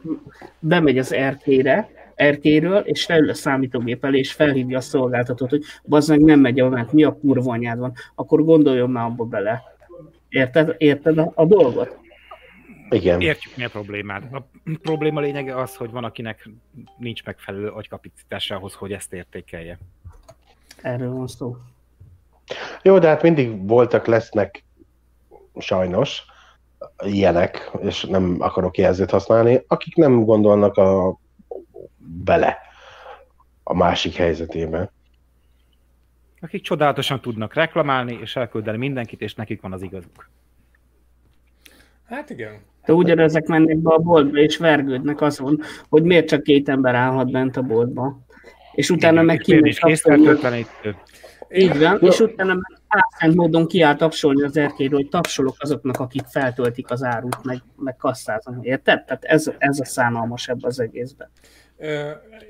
bemegy az erkére, erkéről, és leül a számítógép elé, és felhívja a szolgáltatót, hogy az meg nem megy a mi a kurva anyád van, akkor gondoljon már abba bele. Érted, érted a, a dolgot? Igen. Értjük mi a problémát. A probléma lényege az, hogy van, akinek nincs megfelelő agykapacitása ahhoz, hogy ezt értékelje. Erről van szó. Jó, de hát mindig voltak, lesznek sajnos ilyenek, és nem akarok jelzőt használni, akik nem gondolnak a bele a másik helyzetébe. Akik csodálatosan tudnak reklamálni, és elküldeni mindenkit, és nekik van az igazuk. Hát igen. De ugyanezek mennek be a boltba, és vergődnek azon, hogy miért csak két ember állhat bent a boltba. És utána igen, meg kimegy Így van, és utána meg álszent módon kiállt tapsolni az erkéről, hogy tapsolok azoknak, akik feltöltik az árut, meg, meg kasszáznak. Érted? Tehát ez, ez a szánalmas ebben az egészben.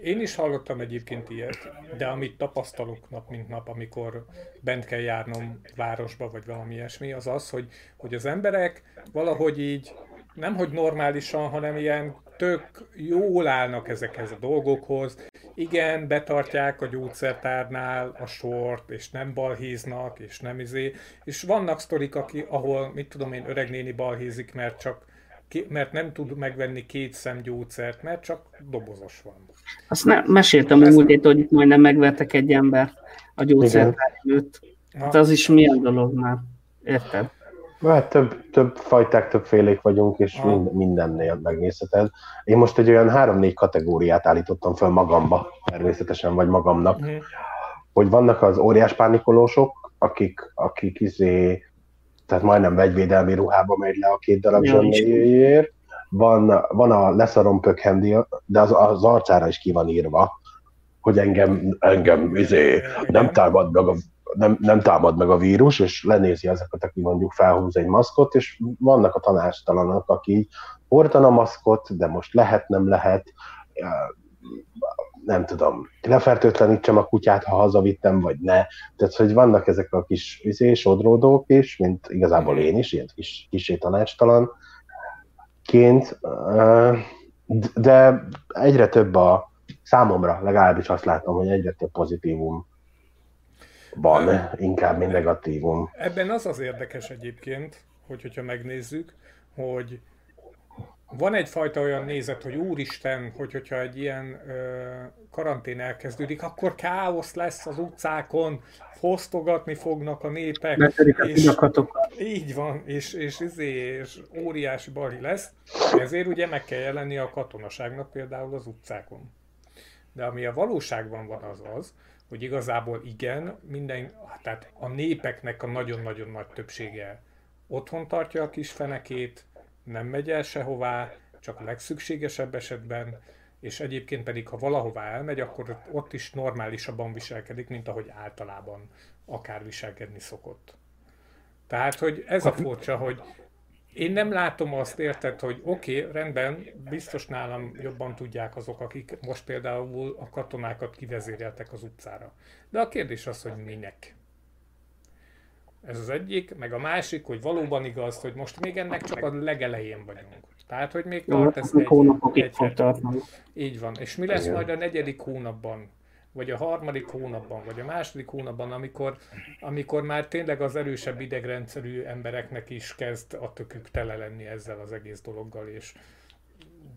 Én is hallottam egyébként ilyet, de amit tapasztalok nap mint nap, amikor bent kell járnom városba, vagy valami ilyesmi, az az, hogy, hogy az emberek valahogy így nem hogy normálisan, hanem ilyen tök jól állnak ezekhez a dolgokhoz. Igen, betartják a gyógyszertárnál a sort, és nem balhéznak, és nem izé. És vannak sztorik, aki, ahol, mit tudom én, öreg néni balhézik, mert csak mert nem tud megvenni két szem gyógyszert, mert csak dobozos van. Azt ne, meséltem a múlt hogy majdnem megvertek egy ember a gyógyszertár előtt. Hát az is milyen dolog már. Érted? Hát több, több fajták, többfélék vagyunk, és mind, mindennél megnézheted. Én most egy olyan három-négy kategóriát állítottam fel magamba, természetesen, vagy magamnak, uh-huh. hogy vannak az óriás pánikolósok, akik, akik izé tehát majdnem vegyvédelmi ruhába megy le a két darab ja, zsöméjéért. Van, van a leszarom pökhendi, de az, az arcára is ki van írva, hogy engem, engem izé, nem támad meg a nem, nem támad meg a vírus, és lenézi ezeket, aki mondjuk felhúz egy maszkot, és vannak a tanástalanok, aki hordan a maszkot, de most lehet, nem lehet, nem tudom, lefertőtlenítsem a kutyát, ha hazavittem, vagy ne. Tehát, hogy vannak ezek a kis izé, sodródók is, mint igazából én is, ilyen kis, kis tanácstalan ként, de egyre több a számomra, legalábbis azt látom, hogy egyre több pozitívum van, inkább, mint negatívum. Ebben az az érdekes egyébként, hogy hogyha megnézzük, hogy van egyfajta olyan nézet, hogy úristen, hogy hogyha egy ilyen ö, karantén elkezdődik, akkor káosz lesz az utcákon, fosztogatni fognak a népek. És, így van, és, és, izé, és óriási bali lesz. Ezért ugye meg kell jelenni a katonaságnak például az utcákon. De ami a valóságban van az az, hogy igazából igen, minden, tehát a népeknek a nagyon-nagyon nagy többsége otthon tartja a kis fenekét, nem megy el sehová, csak a legszükségesebb esetben, és egyébként pedig, ha valahová elmegy, akkor ott is normálisabban viselkedik, mint ahogy általában akár viselkedni szokott. Tehát, hogy ez a furcsa, hogy én nem látom azt, érted, hogy oké, okay, rendben, biztos nálam jobban tudják azok, akik most például a katonákat kivezéreltek az utcára. De a kérdés az, hogy minek. Ez az egyik, meg a másik, hogy valóban igaz, hogy most még ennek csak a legelején vagyunk. Tehát, hogy még tart ez egy, egy. Így van. És mi lesz Igen. majd a negyedik hónapban? Vagy a harmadik hónapban, vagy a második hónapban, amikor, amikor már tényleg az erősebb idegrendszerű embereknek is kezd a tökük tele lenni ezzel az egész dologgal, és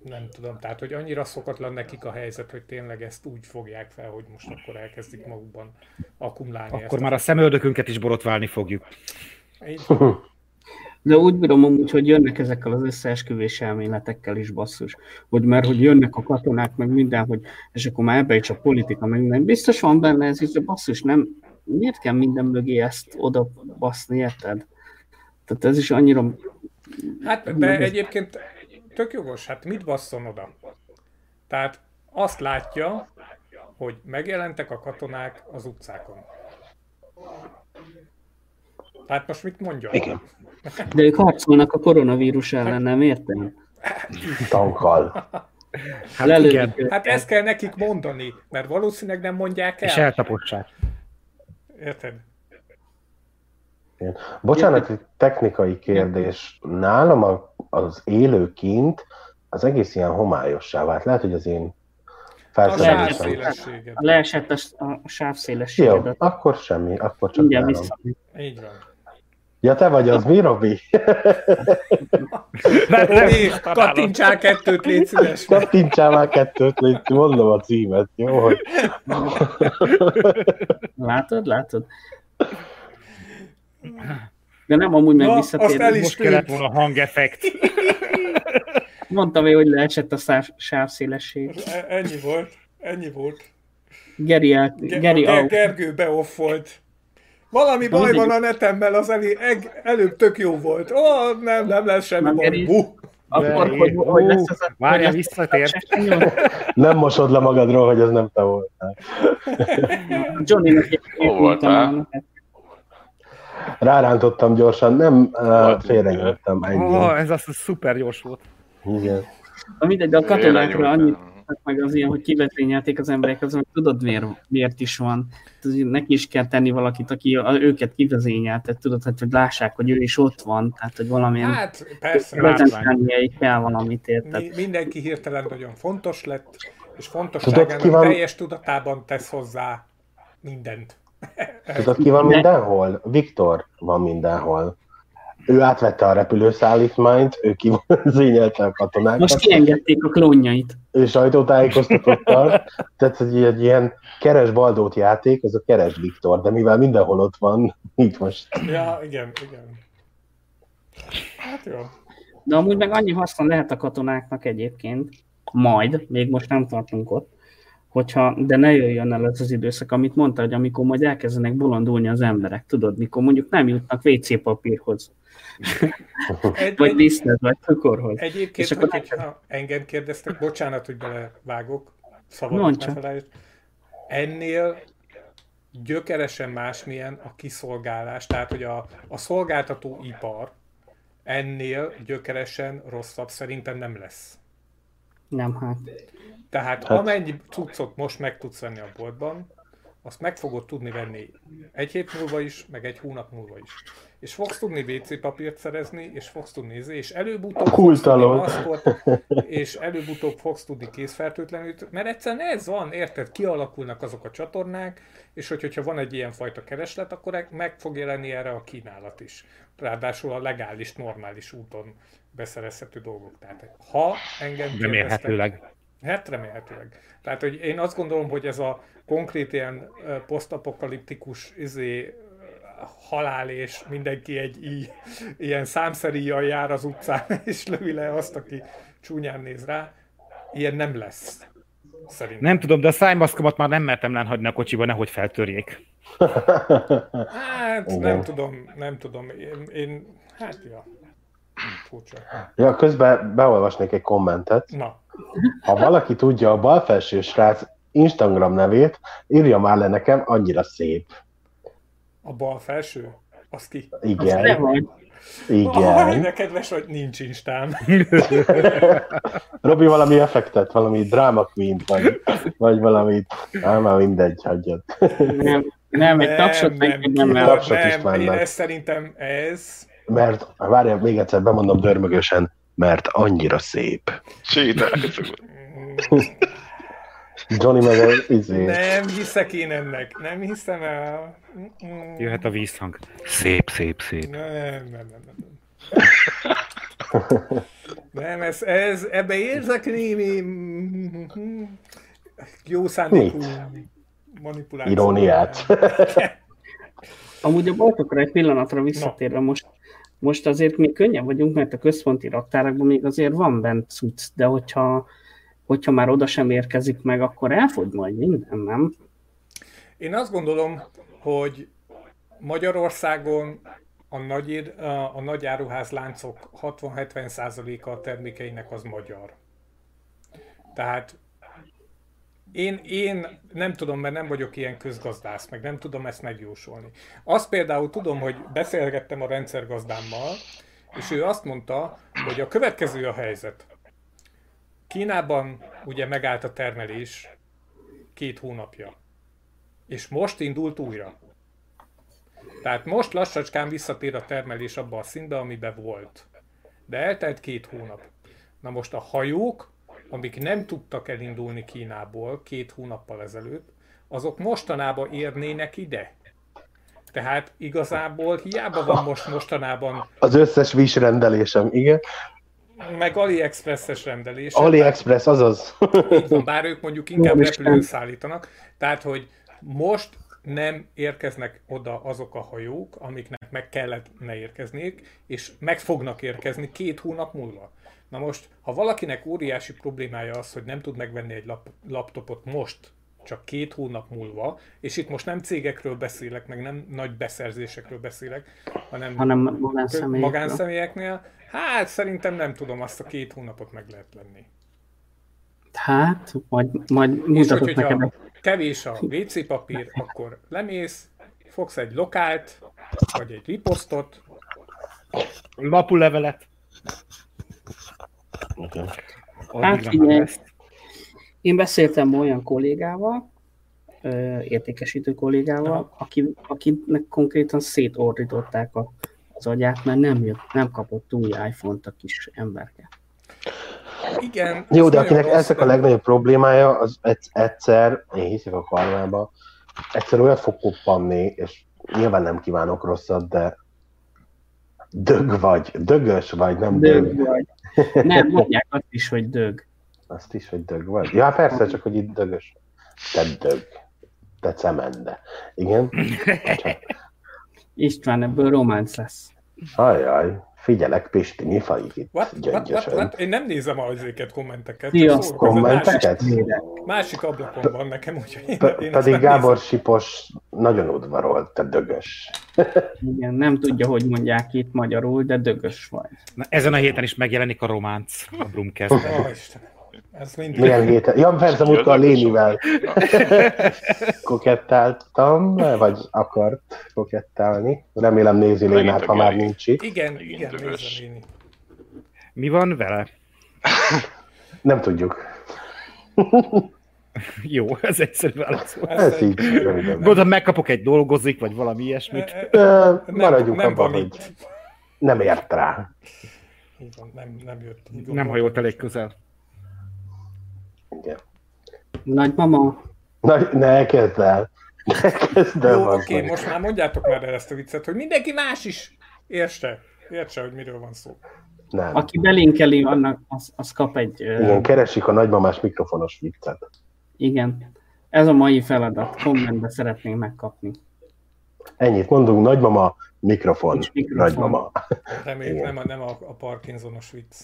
nem tudom, tehát hogy annyira szokatlan nekik a helyzet, hogy tényleg ezt úgy fogják fel, hogy most akkor elkezdik magukban akkumulálni. Akkor már a szemöldökünket is borotválni fogjuk. Így De úgy bírom amúgy, hogy jönnek ezekkel az összeesküvés elméletekkel is basszus. Hogy mert hogy jönnek a katonák, meg minden, hogy és akkor már ebbe is a politika, meg minden. Biztos van benne ez is, de basszus, nem, miért kell minden mögé ezt oda baszni, érted? Tehát ez is annyira Hát, de egyébként tök jogos, hát mit basszon oda? Tehát azt látja, hogy megjelentek a katonák az utcákon. Tehát most mit mondjon? Igen. De ők harcolnak a koronavírus ellen, nem értem? Tankkal. Hát Lelődik igen, őket. Hát ezt kell nekik mondani, mert valószínűleg nem mondják és el. eltapossák. Érted? Igen. Bocsánat, egy technikai kérdés. Nálam a- az élő kint az egész ilyen homályossá vált. Lehet, hogy az én A felszerelésem. sávszélességed. Leesett a, a Jó, sávszélességedet. akkor semmi, akkor csak Mindjárt vissza. Így van. Ja, te vagy az, mi, Robi? Robi, kattintsál kettőt, légy szíves. Kattintsál már kettőt, légy, mondom a címet, jó? Hogy... Látod, látod? De nem amúgy meg Na, visszatérve. azt el is Most kellett volna hangeffekt. Mondtam én, hogy leesett a száv, sávszélesség. E- Ennyi volt. Ennyi volt. Geri, el, Ge- Geri Ger-. Gergő beoffolt. Valami baj mindegy. van a netemmel, az elé, eg, előbb tök jó volt. Ó, nem, nem lesz semmi Na, baj. Akkor, hogy, hogy lesz az a... Várja, hogy visszatért. a- Nem mosod le magadról, hogy ez nem te voltál. Johnny-nak egy voltál? Rárántottam gyorsan, nem uh, Volt félrenyögtem ennyi. Ó, ez az szuper gyors volt. Igen. Na mindegy, de a katonákra annyit meg az ilyen, hogy kivezényelték az emberek, azon tudod miért, miért is van. Neki is kell tenni valakit, aki őket kivezényelte, tudod, hát, hogy lássák, hogy ő is ott van, tehát hogy valamilyen hát, persze. prezentálnia kell valamit, érted? Mi, mindenki hirtelen nagyon fontos lett, és Tudod, fontosságának van- teljes tudatában tesz hozzá mindent. Tudod, ki van mindenhol? Viktor van mindenhol. Ő átvette a repülőszállítmányt, ő kivazényelte a katonákat, Most kiengedték a klónjait. ő sajtótájékoztatót tart, tehát hogy egy ilyen keres Baldót játék, az a keres Viktor, de mivel mindenhol ott van, így most Ja, igen, igen. Hát jó. De amúgy meg annyi haszna lehet a katonáknak egyébként, majd, még most nem tartunk ott, hogyha, de ne jöjjön el ez az időszak, amit mondta, hogy amikor majd elkezdenek bolondulni az emberek, tudod, mikor mondjuk nem jutnak WC papírhoz, Egy, vagy liszthez, vagy cukorhoz. egyébként, és akkor hogy, hogyha engem kérdeztek, bocsánat, hogy belevágok, felejtsd. Ennél gyökeresen másmilyen a kiszolgálás, tehát hogy a, a szolgáltató ipar ennél gyökeresen rosszabb szerintem nem lesz. Nem, hát. Tehát Hát- amennyi cuccot most meg tudsz venni a boltban, azt meg fogod tudni venni egy hét múlva is, meg egy hónap múlva is. És fogsz tudni WC papírt szerezni, és fogsz tudni nézni, és előbb-utóbb fogsz tudni maszkot, és előbb-utóbb fogsz tudni készfertőtlenült, mert egyszerűen ez van, érted? Kialakulnak azok a csatornák, és hogy, hogyha van egy ilyen fajta kereslet, akkor meg fog jelenni erre a kínálat is. Ráadásul a legális, normális úton beszerezhető dolgok. Tehát ha engem Remélhetőleg. Hát remélhetőleg. Tehát, hogy én azt gondolom, hogy ez a konkrét ilyen posztapokaliptikus izé, halál és mindenki egy í, ilyen számszeríjjal jár az utcán, és lövi le azt, aki csúnyán néz rá, ilyen nem lesz. Szerintem. Nem tudom, de a szájmaszkomat már nem mertem lenhagyni a kocsiba, nehogy feltörjék. Hát Igen. nem tudom, nem tudom. Én, én hát ja. Furcsa. Ja, közben beolvasnék egy kommentet. Na, Ha valaki tudja a bal felső srác Instagram nevét, írja már le nekem, annyira szép. a bal felső, az ki? Az te Igen, vagy. Ah, igen. de kedves vagy, nincs instám. Robi valami effektet, valami drama queen vagy, vagy valamit. Á, már mindegy, hagyjad. Nem, nem, egy tapsot meg nem, nem, nem, nem, Tapsot is nem, én mennek. ezt szerintem ez, Mert, várjál, még egyszer bemondom dörmögösen, mert annyira szép. Sétál. Johnny meg a izé. nem hiszek én ennek, nem hiszem el. Mm-mm. Jöhet a vízhang. Szép, szép, szép. Nem, nem, nem, nem. Nem, ez, ez, ebbe érzek némi jó szándékú manipuláció. Iróniát. Amúgy a boltokra egy pillanatra visszatérve most, most azért még könnyen vagyunk, mert a központi raktárakban még azért van bent cucc, de hogyha, hogyha már oda sem érkezik meg, akkor elfogy majd minden, nem? Én azt gondolom, hogy Magyarországon a nagy, a, nagy áruház láncok 60-70%-a a termékeinek az magyar. Tehát én, én nem tudom, mert nem vagyok ilyen közgazdász, meg nem tudom ezt megjósolni. Azt például tudom, hogy beszélgettem a rendszergazdámmal, és ő azt mondta, hogy a következő a helyzet. Kínában ugye megállt a termelés két hónapja. És most indult újra. Tehát most lassacskán visszatér a termelés abba a szintbe, amiben volt. De eltelt két hónap. Na most a hajók, amik nem tudtak elindulni Kínából két hónappal ezelőtt, azok mostanában érnének ide. Tehát igazából hiába van most mostanában Az összes Wish rendelésem, igen. meg AliExpress-es rendelés. AliExpress, azaz. Így van, bár ők mondjuk inkább repülőn szállítanak. Tehát, hogy most nem érkeznek oda azok a hajók, amiknek meg kellett ne érkeznék, és meg fognak érkezni két hónap múlva. Na most, ha valakinek óriási problémája az, hogy nem tud megvenni egy lap- laptopot most, csak két hónap múlva, és itt most nem cégekről beszélek, meg nem nagy beszerzésekről beszélek, hanem, hanem magánszemélyekről. magánszemélyeknél, hát szerintem nem tudom, azt a két hónapot meg lehet lenni. Hát, majd, majd mutatok neked. hogyha kevés a WC papír, akkor lemész, fogsz egy lokált, vagy egy riposztot, Lapulevelet. Addig Hát figyelj. Én beszéltem olyan kollégával, ö, értékesítő kollégával, Aha. aki, akinek konkrétan szétordították a, az agyát, mert nem jött, nem kapott új iPhone-t a kis emberke. Igen. Jó, de akinek ezek a legnagyobb problémája, az egy- egyszer, én hiszek a karmába, egyszer olyat fog koppanni, és nyilván nem kívánok rosszat, de dög vagy, dögös vagy, nem dög. Dög vagy. Nem, mondják azt is, hogy dög. Azt is, hogy dög vagy. Ja, persze, csak hogy itt dögös. Te dög. Te cemende. Igen? Csak, István, ebből románc lesz. ajaj, figyelek, Pisti, mi folyik itt What, what, what, what? Én nem nézem az ezeket kommenteket. Egy másik, Kommenteket? Védek. másik ablakon van nekem, úgyhogy én, P- én pedig nem Gábor nézem. Sipos nagyon udvarolt, te dögös. Igen, nem tudja, hogy mondják itt magyarul, de dögös vagy. Na, ezen a héten is megjelenik a románc a Brumkezben. Ó, Istenem. Ez mindig. Milyen héten? Ja, persze, múltkor a Lénivel kokettáltam, vagy akart kokettálni. Remélem nézi Lénát, a ha már nincs itt. Igen, Megint igen, dögös. Mi van vele? Nem tudjuk. Jó, ez egyszerű válasz volt. Ez így. Gondolom megkapok egy dolgozik, vagy valami ilyesmit. Ö, Nem, Maradjunk nem abban, hogy nem ért rá. Nem, nem jött. Nem hajolt elég közel. Igen. Nagymama, Na, ne kezd el. Ne kezd el, Jó, oké, most már mondjátok már el ezt a viccet, hogy mindenki más is értse, értse, hogy miről van szó. Nem. aki belinkeli, annak, az, az kap egy... ö, Igen, keresik a nagymamás mikrofonos viccet. igen. Ez a mai feladat. Kommentbe szeretnénk megkapni. Ennyit mondunk, nagymama, mikrofon, Nincs mikrofon. nagymama. Reméljük nem a, nem a, a Parkinsonos vicc.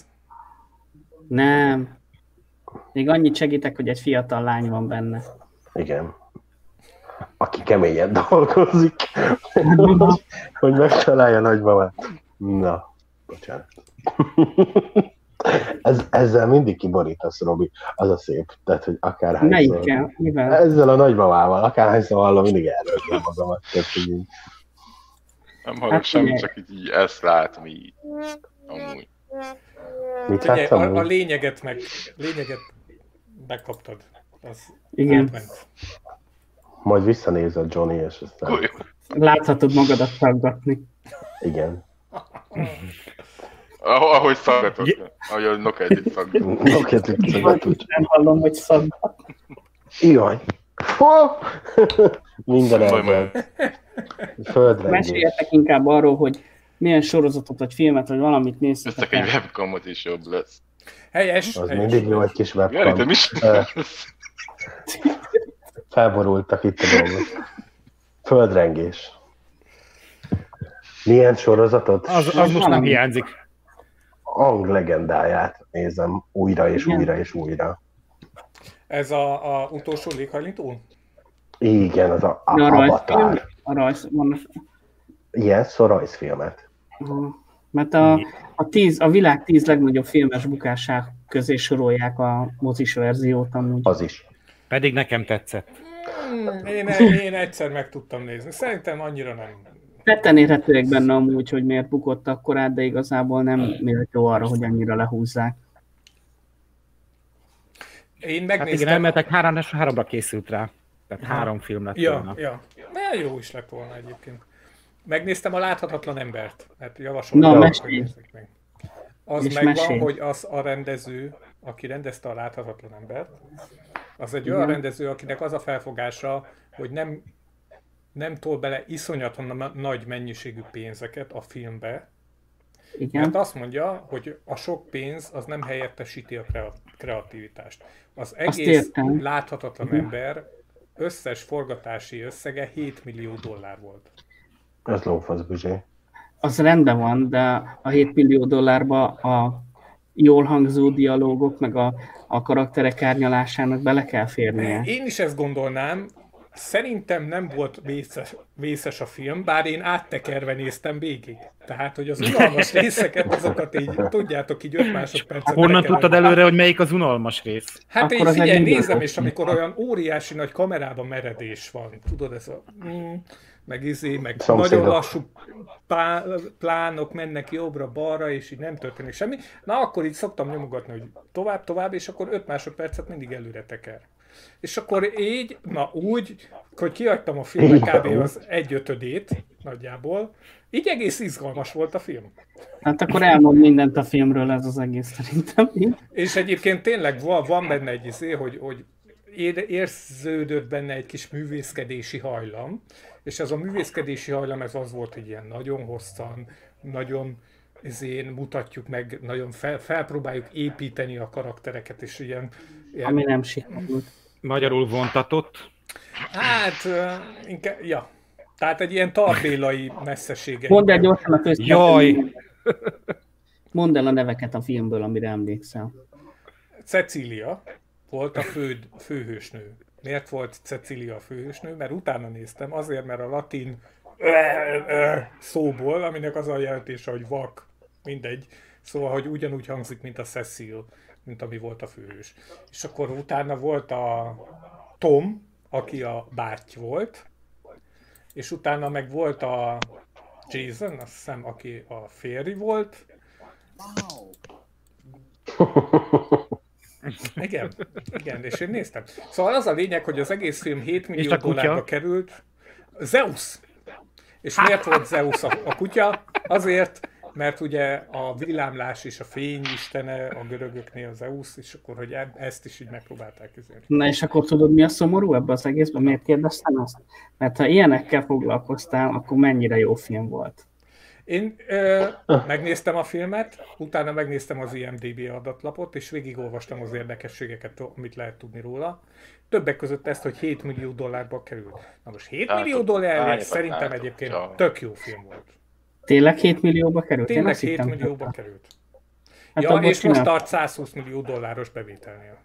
Nem. Még annyit segítek, hogy egy fiatal lány van benne. Igen. Aki keményen dolgozik, hogy, hogy megtalálja nagymamát. Na, bocsánat. Ez, ezzel mindig kiborítasz, Robi. Az a szép. Tehát, hogy akárhányszor... Melyikkel? Mivel? Ezzel a nagymamával, akárhányszor hallom, mindig elrögzöm magamat. Tehát, hogy így, Nem hallok Hát semmit, csak így, így ezt látom így. Amúgy. Mit láttam? a, a lényeget meg, lényeget megkaptad. Az Igen. átment. Majd visszanézed Johnny, és aztán... Láthatod magadat szaggatni. Igen. Ah- Ahogy szaggatott. Ahogy a együtt szaggatott. Oké, tudod. Nem hallom, hogy szaggat. Jaj. Minden elment. Földrengés. Meséljetek inkább arról, hogy milyen sorozatot, vagy filmet, vagy valamit néztetek Vesztek egy webcamot is jobb lesz. Helyes, Az helyes. mindig jó egy kis te webcam. mi is? Ö, Felborultak itt a dolgok. Földrengés. Milyen sorozatot? Az, az most nem hiányzik. Ang legendáját nézem újra és Igen. újra és újra. Ez a, a utolsó léghajlító? Igen, az a, a A rajzfilm, Avatar. a rajz, van, Yes, a rajzfilmet. Aha. Mert a, a, tíz, a világ tíz legnagyobb filmes bukásák közé sorolják a mozis verziót amúgy. Az is. Pedig nekem tetszett. Hmm, én, én egyszer meg tudtam nézni. Szerintem annyira nem. Tetten érhetőek benne amúgy, hogy miért bukott akkor át, de igazából nem méltó arra, hogy annyira lehúzzák. Én Hát igen, megnéztem... elmetek három, háromra készült rá. Tehát három film lett Ja, volna. ja. De jó is lett volna egyébként. Megnéztem a láthatatlan embert, mert javasoltam, Na, hogy nézzük meg. Az És megvan, mesélj. hogy az a rendező, aki rendezte a láthatatlan embert, az egy olyan Igen. rendező, akinek az a felfogása, hogy nem, nem tol bele iszonyatosan na- nagy mennyiségű pénzeket a filmbe, Igen. mert azt mondja, hogy a sok pénz az nem helyettesíti a krea- kreativitást. Az egész láthatatlan Mhm. ember összes forgatási összege 7 millió dollár volt. Ez lófasz büzsé. Az rendben van, de a 7 millió dollárba a jól hangzó dialógok, meg a, a karakterek árnyalásának bele kell férnie. Én is ezt gondolnám, szerintem nem volt vészes, vészes a film, bár én áttekerve néztem végig. Tehát, hogy az unalmas részeket, azokat így, tudjátok, így 5 másodpercet. Honnan tudtad előre, hogy melyik az unalmas rész? Hát Akkor én figyelj, nézem, és amikor olyan óriási nagy kamerában meredés van, tudod, ez a... Mm, meg izé, meg Szomszédok. nagyon lassú pá, plánok mennek jobbra-balra, és így nem történik semmi. Na, akkor így szoktam nyomogatni, hogy tovább, tovább, és akkor 5 másodpercet mindig előre teker. És akkor így, na úgy, hogy kiadtam a filmnek kb. az egyötödét nagyjából, így egész izgalmas volt a film. Hát akkor elmond mindent a filmről ez az egész szerintem. És egyébként tényleg van, van benne egy izé, hogy, hogy ér- érződött benne egy kis művészkedési hajlam, és ez a művészkedési hajlam ez az volt, hogy ilyen nagyon hosszan, nagyon izén mutatjuk meg, nagyon fel, felpróbáljuk építeni a karaktereket, és ilyen, ilyen Ami nem sikerült. Magyarul vontatott. hát inkább, ja, tehát egy ilyen tarbélai messzesége. Mondd el gyorsan a köztet. Jaj! Mondd el a neveket a filmből, amire emlékszel. Cecília volt a fő, főhősnő. Miért volt Cecília a főhősnő? Mert utána néztem, azért, mert a latin szóból, aminek az a jelentése, hogy vak, mindegy, szóval, hogy ugyanúgy hangzik, mint a Cecil, mint ami volt a főhős. És akkor utána volt a Tom, aki a báty volt, és utána meg volt a Jason, azt hiszem, aki a férj volt, Igen, igen, és én néztem. Szóval az a lényeg, hogy az egész film 7 És millió dollárba került. Zeus! És miért volt Zeus a, a kutya? Azért, mert ugye a villámlás és a fény istene a görögöknél Zeus, és akkor, hogy eb- ezt is így megpróbálták üzélni. Na és akkor tudod, mi a szomorú ebben az egészben? Miért kérdeztem ezt? Mert ha ilyenekkel foglalkoztál, akkor mennyire jó film volt. Én ö, megnéztem a filmet, utána megnéztem az IMDB adatlapot, és végigolvastam az érdekességeket, amit lehet tudni róla. Többek között ezt, hogy 7 millió dollárba került. Na most 7 Hát, millió hányakat szerintem egyébként ja. tök jó film volt. Tényleg 7 millióba került? Én Tényleg azt 7 hittem, millióba került. Hát ja, és most tart 120 millió dolláros bevételnél.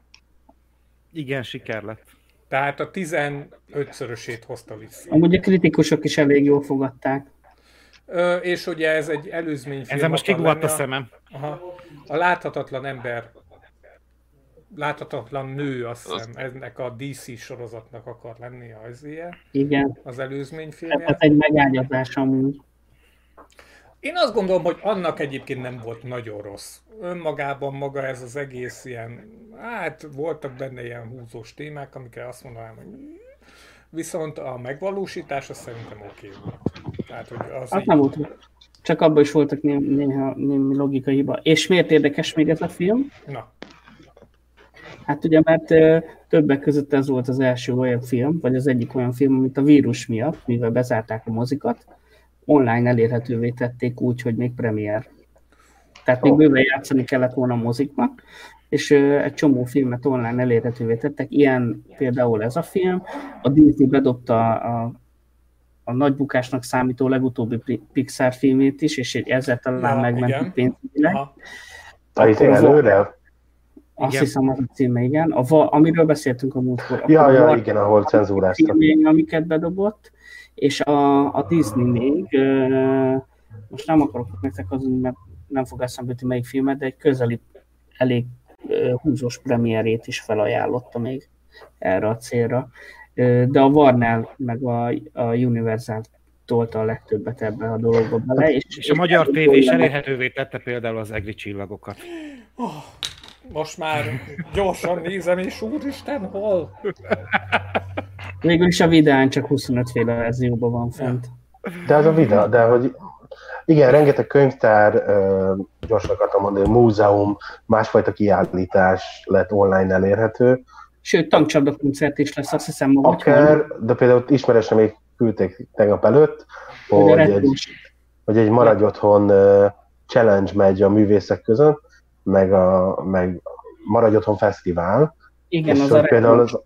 Igen, siker lett. Tehát a 15-szörösét hozta vissza. Amúgy a kritikusok is elég jól fogadták. Ö, és ugye ez egy előzményfilm. Ezzel most akar kigulladt a szemem. Aha. A láthatatlan ember, láthatatlan nő, azt hiszem, ennek a DC sorozatnak akar lenni a izéje, Igen. az előzményfilmje. ez egy megágyazás amúgy. Én azt gondolom, hogy annak egyébként nem volt nagyon rossz. Önmagában maga ez az egész ilyen, hát voltak benne ilyen húzós témák, amikre azt mondanám, hogy viszont a megvalósítás az szerintem oké volt. Tehát, hogy az Hát így, nem volt. Csak abban is voltak né- néha némi logikai hiba. És miért érdekes még ez a film? na, Hát ugye, mert többek között ez volt az első olyan film, vagy az egyik olyan film, amit a vírus miatt, mivel bezárták a mozikat, online elérhetővé tették úgy, hogy még premier. Tehát még Ó. bőven játszani kellett volna a moziknak, és egy csomó filmet online elérhetővé tettek, ilyen például ez a film. A Disney bedobta a, a nagy bukásnak számító legutóbbi Pi- Pixar filmét is, és egy ezzel talán Ja, megment pénzügyileg. az- előre? Azt Igen. hiszem az a címe, igen. A, va- amiről beszéltünk a múltkor. Ja, ja, igen, ahol cenzúráztak. filmjei, amiket bedobott, és a, a Disney még, ö, most nem akarok nektek hazudni, mert nem fog eszembe jutni melyik filmet, de egy közeli, elég ö, húzós premierét is felajánlotta még erre a célra. De a Warner meg a, a Universal tolta a legtöbbet ebbe a dologba bele. És, És a magyar tévé is elérhetővé tette például az egri csillagokat. Most már gyorsan nézem, és úristen, hol? Végül is a videán csak 25 féle verzióban van fent. De az a videó, de hogy igen, rengeteg könyvtár, gyorsan akartam mondani, múzeum, másfajta kiállítás lett online elérhető. Sőt, tankcsapda koncert is lesz, azt hiszem ma Akár, holnap. de például ismerősen még küldték tegnap előtt, Hogy egy, hogy egy maradj otthon challenge megy a művészek között, meg, a, meg maradj otthon fesztivál, Igen, és az a például az,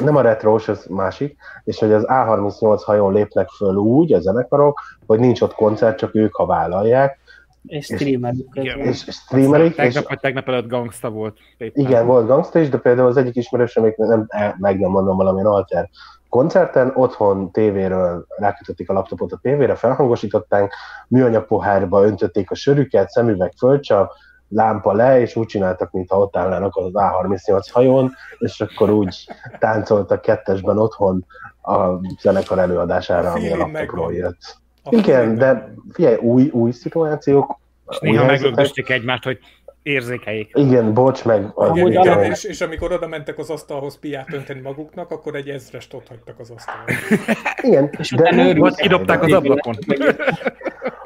nem a retrós, az másik, és hogy az A38 hajón lépnek föl úgy a zenekarok, hogy nincs ott koncert, csak ők, ha vállalják, és streamelik Igen. és streamelik, és Tegnap vagy tegnap előtt gangsta volt. éppen. igen, volt gangsta is, de például az egyik ismerősöm, még nem, meg nem mondom valamilyen alter koncerten, otthon tévéről rákötötték a laptopot a tévére, felhangosították, műanyag pohárba öntötték a sörüket, szemüveg földcsav, lámpa le, és úgy csináltak, mintha ott állnának az A38 hajón, és akkor úgy táncoltak kettesben otthon a zenekar előadására, A ami a laptopról jött. A Igen, de figyelj, új, új szituációk, És új néha meglögdösték egymást, hogy érzékeljék. Igen, bocs, meg... Igen, Amúgy igen, alapvetően- és, és amikor oda mentek az asztalhoz piát önteni maguknak, akkor egy ezrest ott hagytak az asztalon. Igen, És de utána. Vagy kidobták az ablakon.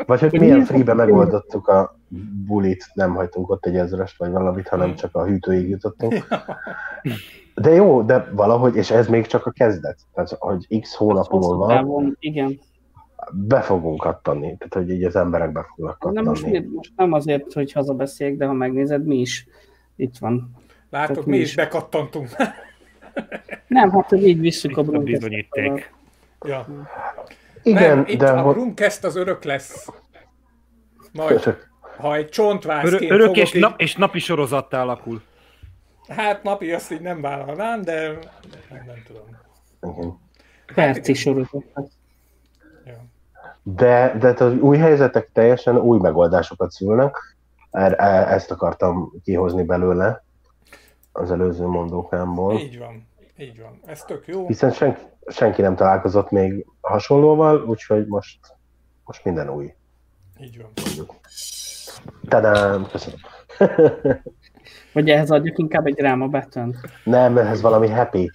Vagy hogy milyen freebe megoldottuk a bulit, nem hagytunk ott egy ezrest vagy valamit, hanem csak a hűtőig jutottunk. De jó, de valahogy, és ez még csak a kezdet. Tehát, hogy x hónap múlva Igen. Be fogunk kattani. Tehát, hogy így az emberek be fognak Nem most, kattani. most nem azért, hogy hazabeszéljek, de ha megnézed, mi is itt van. Látod, Tehát mi mi is is. bekattantunk. Nem, hát hogy így visszük Itt a bizonyíték. ja. Igen, nem, itt de a hogy... Brumcast az örök lesz. Majd, ha egy csontvászként Örö- örök fogok és, így, nap, és napi sorozattá alakul. Hát napi azt így nem vállalnám, de nem, nem tudom. igen. Perci sorozat. De, de az új helyzetek teljesen új megoldásokat szülnek. Er- e- Ezt akartam kihozni belőle az előző mondókámból. Így van. Így van. Ez tök jó. Hiszen senki, senki nem találkozott még hasonlóval, úgyhogy most, most minden új. Így van. Tadám, köszönöm. Vagy ehhez adjak inkább egy dráma betön. Nem, ez valami happy.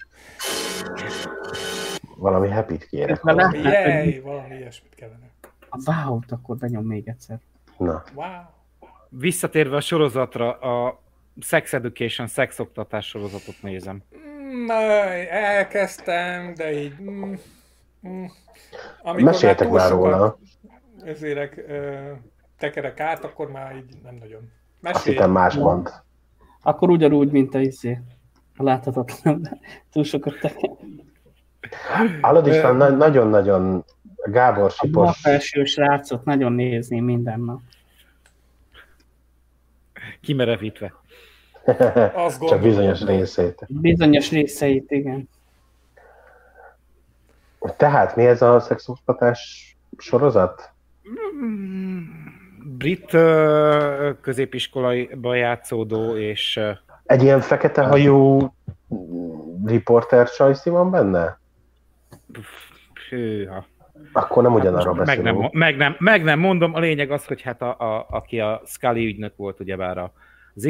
Valami happy-t kérek. Közben valami. Jej, ilyesmit kellene. a wow akkor benyom még egyszer. Na, Wow. Visszatérve a sorozatra, a Sex Education, szexoktatás sorozatot nézem. Mm, elkezdtem, de így... Mm, mm. Amikor meséltek már sokat róla. Ezért ö, tekerek át, akkor már így nem nagyon. Azt Mesélj. hittem más mond. Akkor ugyanúgy, mint a izé. A láthatatlan, túl sokat teker. Hallod is, van, na- nagyon-nagyon Gábor A Sipos. felső srácot nagyon nézni minden nap. Kimerevítve. Azt Csak bizonyos részét. Bizonyos részeit, igen. Tehát mi ez a szexoktatás sorozat? Brit ö, középiskolaiban játszódó, és Egy ilyen fekete hajú riporter csajszi van benne? Hűha. Akkor nem ugyanarról meg, beszélünk. nem, meg, nem, meg nem mondom, a lényeg az, hogy hát a, a, aki a Scully ügynök volt, ugyebár a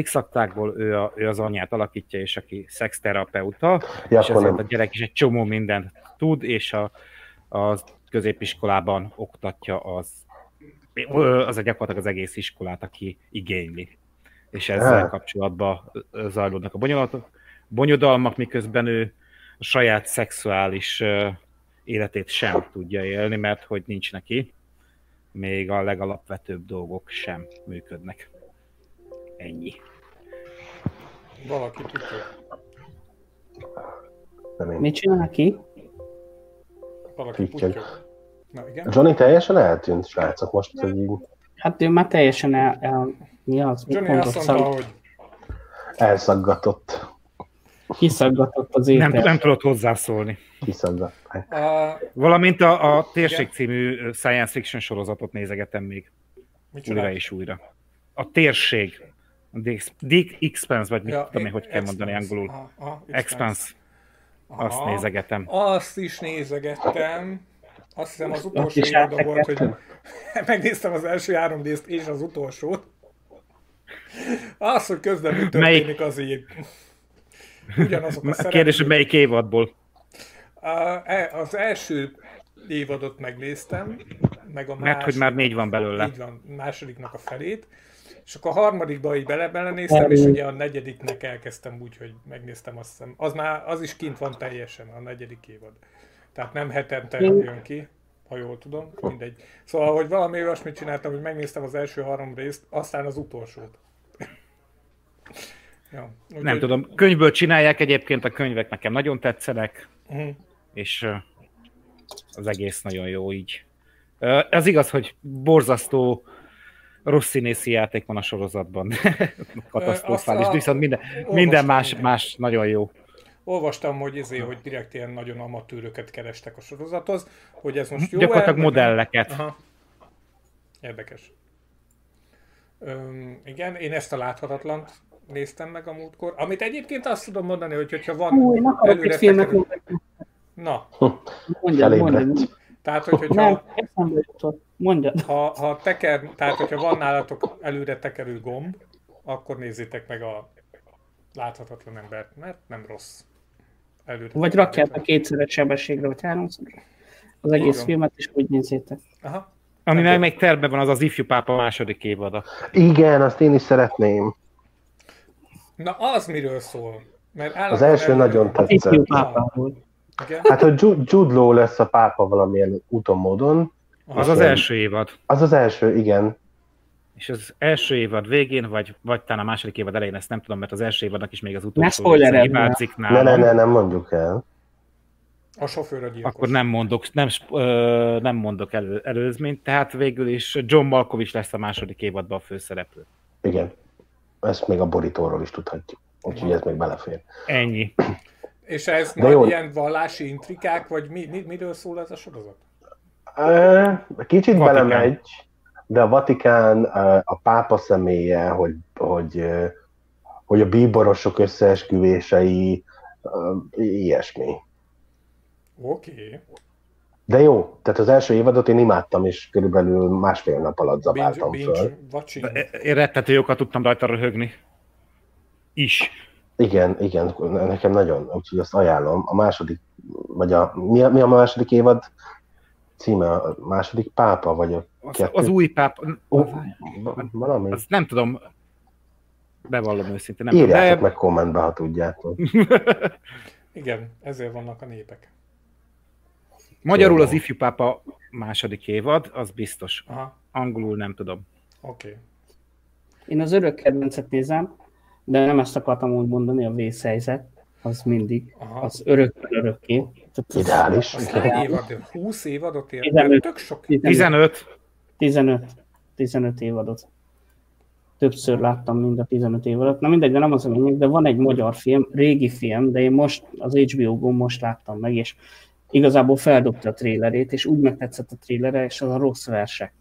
x ő, a, ő az anyját alakítja, és aki szexterapeuta, Ja, és ezért nem. a gyerek is egy csomó mindent tud, és a, a középiskolában oktatja az, az a gyakorlatilag az egész iskolát, aki igényli. És ezzel Ah. kapcsolatban ö, zajlódnak a bonyolatok, bonyodalmak, miközben ő a saját szexuális életét sem tudja élni, mert hogy nincs neki, még a legalapvetőbb dolgok sem működnek. Ennyi. Valaki tudja. nem én. Mit csinál ki? Valaki tudja. Na igen. Johnny teljesen eltűnt, srácok, most, hogy így... Hát ő már teljesen el... el mi az? Johnny azt mondta, Szóval- hogy elszaggatott. Kiszaggatott az Nem, étel. nem tudott hozzászólni. Kiszaggatták. A, Valamint a, a Térség Igen. című science fiction sorozatot nézegetem még micsoda? újra és újra. A Térség. The Expanse, vagy mit tudom én, hogy kell mondani Expanse. angolul. Aha, aha, Expanse, azt Aha. nézegetem. Azt is nézegettem. Azt hiszem az utolsó is évadon volt, hogy megnéztem az első három részt és az utolsót. Az, hogy közben mi Melyik? történik, az így. Ugyanazok a A kérdés, hogy melyik évadból. E- Az első évadot megnéztem, meg a Mert hogy már négy van belőle. Így van, másodiknak a felét. És akkor a harmadikba így bele belenéztem, és ugye a negyediknek elkezdtem úgy, hogy megnéztem azt hiszem. Az már, az is kint van teljesen, a negyedik évad. Tehát nem hetente jön ki, ha jól tudom, mindegy. Szóval, hogy valami olyasmit csináltam, hogy megnéztem az első három részt, aztán az utolsót. Ja, Nem tudom, könyvből csinálják egyébként, a könyvek nekem nagyon tetszenek, Mhm. és az egész nagyon jó így. Az igaz, hogy borzasztó rossz színészi játék van a sorozatban. Katasztrofális, viszont minden, minden más, más nagyon jó. Olvastam, hogy izé, hogy direkt ilyen nagyon amatőröket kerestek a sorozathoz, hogy ez most jó Gyakorlatilag nem. modelleket. Aha. Érdekes. Öm, igen, én ezt a láthatatlant néztem meg a múltkor, amit egyébként azt tudom mondani, hogy hogyha van Új, én előre filmet. Na, Mondjad, mondjad. Tehát hogy, hogyha, Nem, eszembe jutott. Mondjad. ha, ha teker, tehát hogyha van nálatok előre tekerő gomb, akkor nézzétek meg a láthatatlan embert, mert nem rossz. Előre Vagy rakjátok kétszeres sebességre, vagy háromszor. Az egész van. filmet is úgy nézzétek. Aha. Ami meg még tervben van, az az ifjú pápa második évada. Igen, azt én is szeretném. Na az miről szól? Mert Az első előre- nagyon tetszett. Hát, hogy Ju- Jude Law lesz a pápa valamilyen úton módon, Az az első évad. az az első, igen. És az első évad végén, vagy, vagy talán a második évad elején, ezt nem tudom, mert az első évadnak is még az utolsó hibázik Ne, nálam. ne, ne, nem mondjuk el. A sofőr a gyilkos. Akkor nem mondok, nem, ö, nem mondok elő, előzményt, tehát végül is John Malkovich lesz a második évadban a főszereplő. Igen. Ezt még a borítóról is tudhatjuk. Úgyhogy ez még belefér. Ennyi. És ez De majd jó. ilyen vallási intrikák, vagy mi, mi, miről szól ez a sorozat? Kicsit Vatikán. belemegy, de a Vatikán, a pápa személye, hogy, hogy, hogy a bíborosok összeesküvései, ilyesmi. Oké. Okay. De jó, tehát az első évadot én imádtam, és körülbelül másfél nap alatt Binge, zabáltam binge föl. watching. Én rettető jókat tudtam rajta röhögni. Is. Igen, igen, nekem nagyon, úgyhogy azt ajánlom. A második, vagy a, mi a, mi a második évad címe? A második pápa, vagy a Az, kettő? az új páp, Ó, valami? az nem tudom, bevallom őszintén, nem tudom, Írjátok de meg kommentbe, ha tudjátok. Igen, ezért vannak a népek. Magyarul az ifjú pápa második évad, az biztos. Aha, Angolul nem tudom. oké. Okay. Én az örök kedvencet nézem, de nem ezt akartam úgy mondani, a vészhelyzet, az mindig, Aha. az örök örökké. Ideális. Az hány évad? 20 évadot ér? 15. Tök sok. 15. 15, 15 évadot. Többször láttam mind a 15 évadot. Na mindegy, de nem az a lényeg, de van egy magyar film, régi film, de én most az HBO-gon most láttam meg, és igazából feldobta a trélerét, és úgy megtetszett a trélere, és az a rossz versek.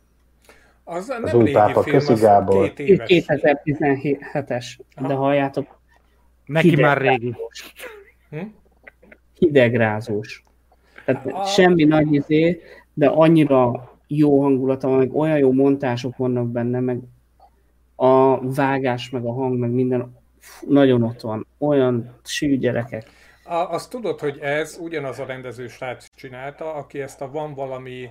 Az nem új régi pápa, film, köszi, az Gábor. két éves. 2017-es, de halljátok, Neki már régi. Hm? hidegrázós. Tehát A- semmi nagy izé, de annyira jó hangulata van, meg olyan jó montások vannak benne, meg a vágás, meg a hang, meg minden nagyon ott van. Olyan sű gyerekek. A, azt tudod, hogy ez ugyanaz a rendező srác csinálta, aki ezt a van valami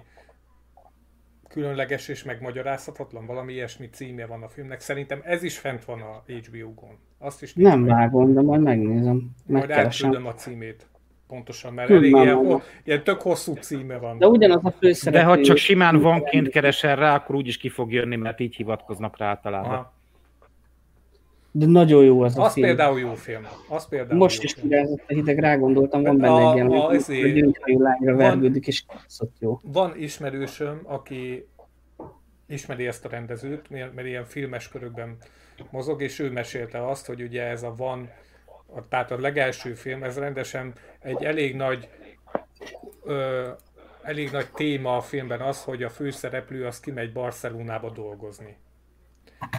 különleges és megmagyarázhatatlan, valami ilyesmi címje van a filmnek. Szerintem ez is fent van a HBO-gon. Azt is Nem vágom, de majd megnézem. Majd átküldöm a címét. Pontosan, mert elég ilyen, ho- ilyen tök hosszú címe van. De ugyanaz a főszereplő. De ha csak simán vanként keresel rá, akkor úgyis ki fog jönni, mert így hivatkoznak rá általában. Aha. De nagyon jó az a Az film. például jó film. Az például Most jó is film. kirázott a hideg, rágondoltam, van benne A- egy ilyen, a- hogy izé- a lányra vergődik, és kibaszott jó. Van ismerősöm, aki ismeri ezt a rendezőt, mert mert ilyen filmes körökben mozog, és ő mesélte azt, hogy ugye ez a van, a, tehát a legelső film, ez rendesen egy elég nagy ö, elég nagy téma a filmben az, hogy a főszereplő az kimegy Barcelonába dolgozni.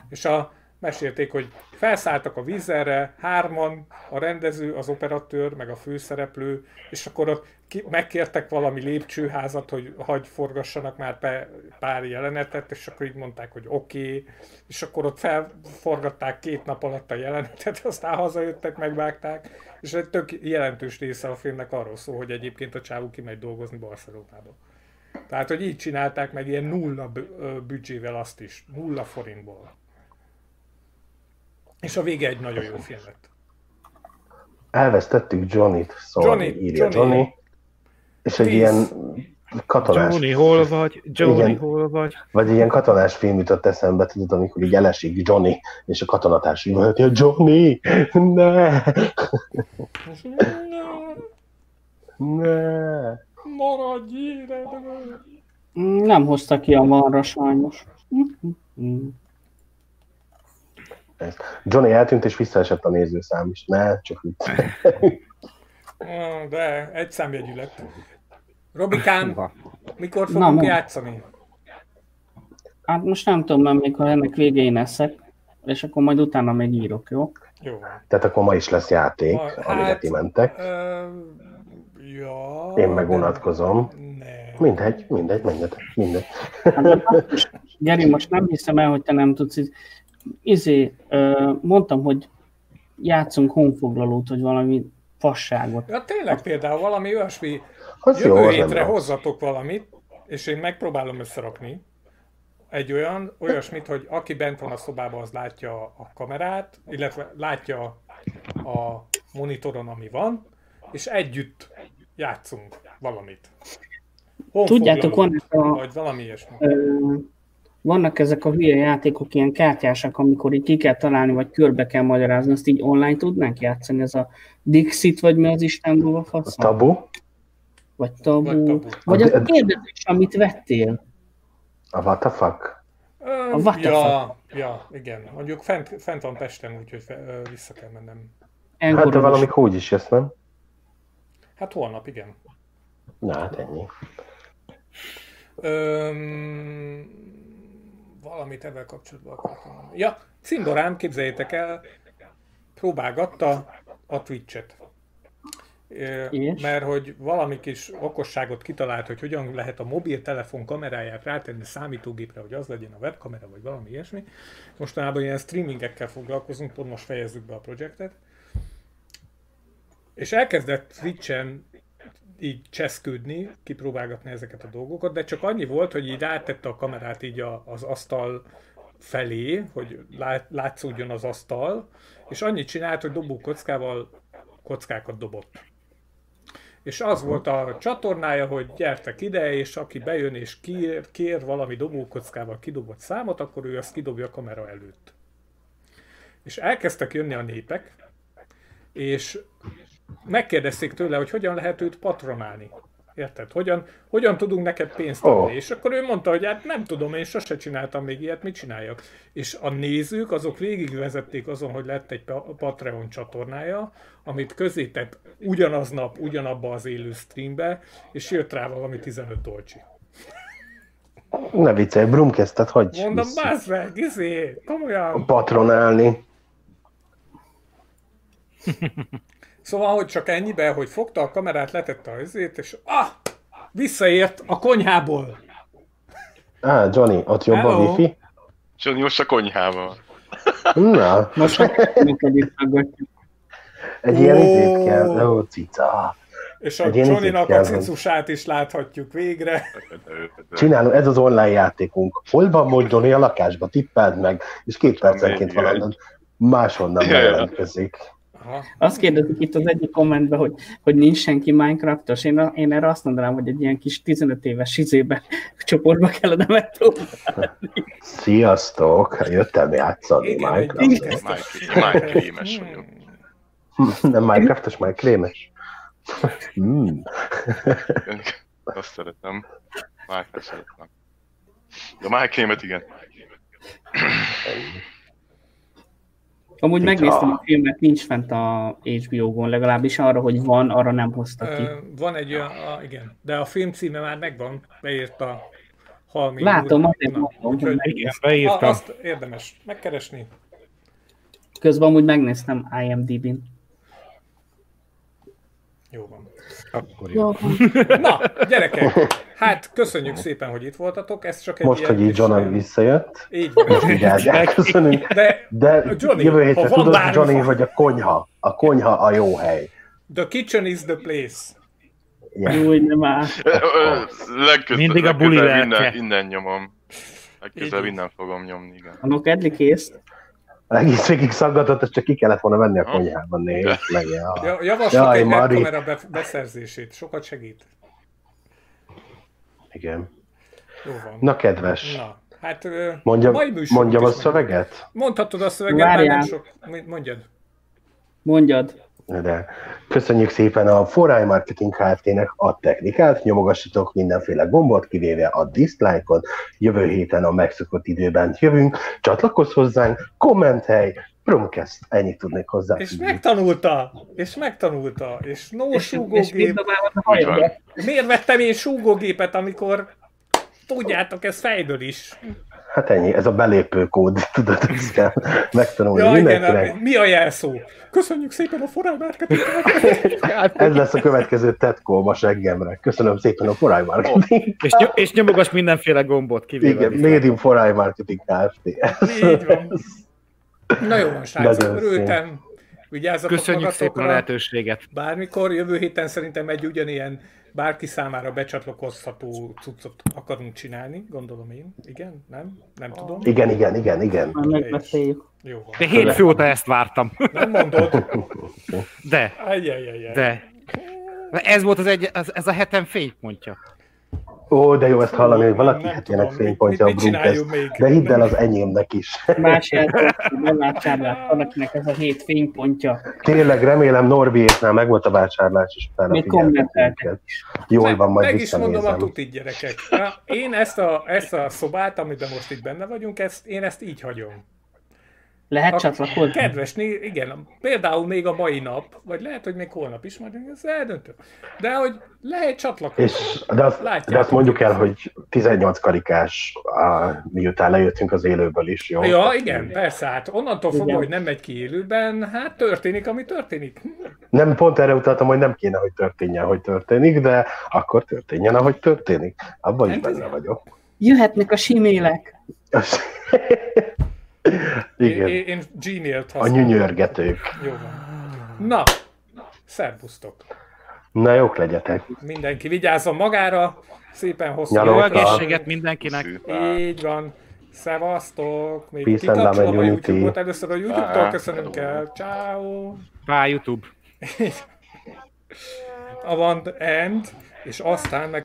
És a, mesélték, hogy felszálltak a vízerre, hárman, a rendező, az operatőr, meg a főszereplő, és akkor ott megkértek valami lépcsőházat, hogy hagy forgassanak már pe, pár jelenetet, és akkor így mondták, hogy oké, okay. és akkor ott felforgatták két nap alatt a jelenetet, aztán hazajöttek, megvágták, és egy tök jelentős része a filmnek arról szól, hogy egyébként a csávú kimegy dolgozni Barcelonába. Tehát, hogy így csinálták meg ilyen nulla büdzsével azt is, nulla forintból. És a vége egy nagyon jó film lett. Elvesztettük Johnny-t, szóval Johnny, írja Johnny. Johnny. És egy Please. ilyen katonás... Johnny, hol vagy? Johnny, Igen. hol vagy? Vagy egy ilyen katonás film jutott eszembe, tudod, amikor így elesik Johnny, és a katonatárs így mondja, Johnny, ne, ne. Maradj életben! Nem hozta ki a marra sajnos. Ez. Johnny eltűnt, és visszaesett a nézőszám is. Ne, csak vicc. De egy számjegyű lett. Robikám, mikor Na, fogunk mondd. játszani? Hát most nem tudom, mert mikor ennek végén eszek, és akkor majd utána még írok, jó? Jó. Tehát akkor ma is lesz játék, Ma- amire hát- ti mentek. Ö, ja, Én meg unatkozom. Ne. Mindegy, mindegy, menjetek, mindegy. Hát, Geri, most nem hiszem el, hogy te nem tudsz. Izé, mondtam, hogy játszunk honfoglalót, vagy valami fasságot. Ja, tényleg például valami olyasmi, Az jó, jövő nem hétre hozzatok valamit, és én megpróbálom összerakni. Egy olyan, olyasmit, hogy aki bent van a szobában, az látja a kamerát, illetve látja a monitoron, ami van, és együtt játszunk valamit. Tudjátok, van ez a, Vagy valami ilyesmi. ö, vannak ezek a hülye játékok, ilyen kártyásak, amikor így ki kell találni, vagy körbe kell magyarázni, azt így online tudnánk játszani, ez a Dixit, vagy mi az Isten durva fasz? Tabu, Vagy tabu. Vagy tabu. Vagy A- a kérdezés, amit vettél. a what the fuck. A what the ja, ja, igen. Mondjuk fent, fent van Pesten, úgyhogy vissza kell mennem. Hát Enkor de valamik úgy is jössz, nem? Hát holnap, igen. Na, hát ennyi. Öm, valamit ebben kapcsolatban akartam mondani. Ja, Cindorám, képzeljétek el, próbálgatta a Twitch-et. És? Mert hogy valami kis okosságot kitalált, hogy hogyan lehet a mobiltelefon kameráját rátenni a számítógépre, hogy az legyen a webkamera, vagy valami ilyesmi. Mostanában ilyen streamingekkel foglalkozunk, pont most fejezzük be a projektet. És elkezdett Twitch-en így cseszkődni, kipróbálgatni ezeket a dolgokat, de csak annyi volt, hogy így rátette a kamerát így a, az asztal felé, hogy lát, látszódjon az asztal, és annyit csinált, hogy dobókockával kockákat dobott. És az volt a csatornája, hogy gyertek ide, és aki bejön és kér, kér valami dobókockával kidobott számot, akkor ő azt kidobja a kamera előtt. És elkezdtek jönni a népek, és megkérdezték tőle, hogy hogyan lehet őt patronálni. Érted? Hogyan, hogyan tudunk neked pénzt adni? Ó. És akkor ő mondta, hogy hát nem tudom, én sose csináltam még ilyet, mit csináljak? És a nézők azok végigvezették azon, hogy lett egy pa- Patreon csatornája, amit közé tett ugyanaznap, ugyanabba az élő streambe, és jött rá valami 15 dolcsi. Ne viccelj, Brumkesztet hagyj Mondom, bázd meg, izé, komolyan. patronálni. Szóval, hogy csak ennyibe, hogy fogta a kamerát, letette a izét, és ah, visszaért a konyhából. Á, Johnny, ott jobb a Hello. wifi? Johnny most a konyhában. Na, Most minket egy ilyen izét kell. Ó, cica. És a Johnny-nak a cicusát is láthatjuk végre. Csinálunk, ez az online játékunk. Hol van most Johnny a lakásba? Tippeld meg, és két percenként valahol máshonnan Ja, ja. Aha. Azt kérdezik itt az egyik kommentben, hogy, hogy nincs senki Minecraftos. Én, én erre azt mondanám, hogy egy ilyen kis 15 éves izébe csoportba kellene megpróbálni. Sziasztok, jöttem játszani Igen, Minecraft. Minecraft. Már krémes vagyok. Nem Minecraftos. Hmm. Én Azt szeretem. Minecraft szeretem. De krémet igen. Amúgy Itt megnéztem a- a filmet, nincs fent a HBO-gon, legalábbis arra, hogy van, arra nem hozta ki. Ö, Van egy olyan, a, igen, de a film címe már megvan, beírta Halmi Látom, úr. azért mondom, hogy Igen, a, azt érdemes megkeresni. Közben amúgy megnéztem IMDb-n. Jó van. Akkor jó. Na, gyerekek, hát köszönjük szépen, hogy itt voltatok. Ez csak egy Most, hogy így kis, John ilyen- visszajött, Így van. most így el- elköszönünk. De De Johnny, jövő hétre van tudod, bármi Johnny, fa- hogy a konyha, a konyha a jó hely. the kitchen is the place. Yeah. Jó, hogy nem áll. Legközelebb, Mindig a buli legközelebb innen, innen nyomom. Legközelebb innen fogom nyomni, igen. A Nokedli kész. Egész végig szaggatott, csak ki kellett volna venni a konyhában nézni. Meg, ja. Ja, javaslok Jaj, egy Mari. webkamera be- beszerzését, sokat segít. Igen. Jó van. Na kedves, Na, hát mondjam, műsorunk mondjam a szöveget? Mondhatod a szöveget, bár nem Várjál. sok. Mondjad. Mondjad. De köszönjük szépen a Forai Marketing Kft-nek a technikát, nyomogassatok mindenféle gombot, kivéve a dislike-ot, jövő héten a megszokott időben jövünk, csatlakozz hozzánk, kommentelj, Promcast, ennyit tudnék hozzá. És megtanulta, és megtanulta, és no És, és súgógép. van. Miért vettem én súgógépet, amikor tudjátok, ez fejből is. Hát ennyi, ez a belépő kód, tudod, ezt kell megtanulni Ja, igen, mindenkinek. a- mi a jelszó? Köszönjük szépen a forrás marketing. Ez lesz a következő tetkó ma seggemre. Köszönöm szépen a Forai Marketing. És, ny- és nyomogass mindenféle gombot, kivéve Igen, a. Made in Forai Marketing Kft. Így van. Na jó van, srácok, örültem. Vigyázzatok Köszönjük szépen a magatokra. lehetőséget. Bármikor, jövő héten szerintem egy ugyanilyen bárki számára becsatlakozható cuccot akarunk csinálni, gondolom én. Igen? Nem? Nem tudom. Igen, igen, igen, igen. Megbeszéljük. Jó. De hétfő óta ezt vártam. Nem mondod? De, Ajjajajaj. de. Ez volt az egy, az, ez a hetem fénypontja. Ó, de jó ezt hallani, hogy valaki hetének tudom, fénypontja a még? De hidd el, az enyémnek is. Más nem vásárlás, valakinek ez a hét fénypontja. Tényleg remélem Norbiéknál meg volt a vásárlás, és utána Még kommenteltek. Jól van, majd Meg is mondom a tutit, gyerekek. Na, Én ezt a, ezt a szobát, amiben most itt benne vagyunk, ezt, én ezt így hagyom. Lehet A csatlakozni? Kedves, né- igen, például még a mai nap, vagy lehet, hogy még holnap is, majd ezt eldöntöm. De hogy lehet csatlakozni. És, de, azt, Látjátok. de azt mondjuk el, hogy 18 karikás, á, miután lejöttünk az élőből is, jó? Ja, igen, persze, hát onnantól fogva, Igen. hogy nem megy ki élőben, hát történik, ami történik. Nem, pont erre utaltam, hogy nem kéne, hogy történjen, hogy történik, de akkor történjen, ahogy történik. Abban is Hát benne vagyok. Jöhetnek a simélek. Igen, Én, én Gmail-t a használom. nyünyörgetők. Jó van. Na, szervusztok. Na, jók legyetek. Mindenki vigyázzon magára, szépen hosszú. Jó egészséget mindenkinek. Szűpá. Így van. Szevasztok! Még Peace kikapcsolom a YouTube-ot, először a YouTube-tól köszönünk el. Ciao. Bye YouTube. Avant end, és aztán meg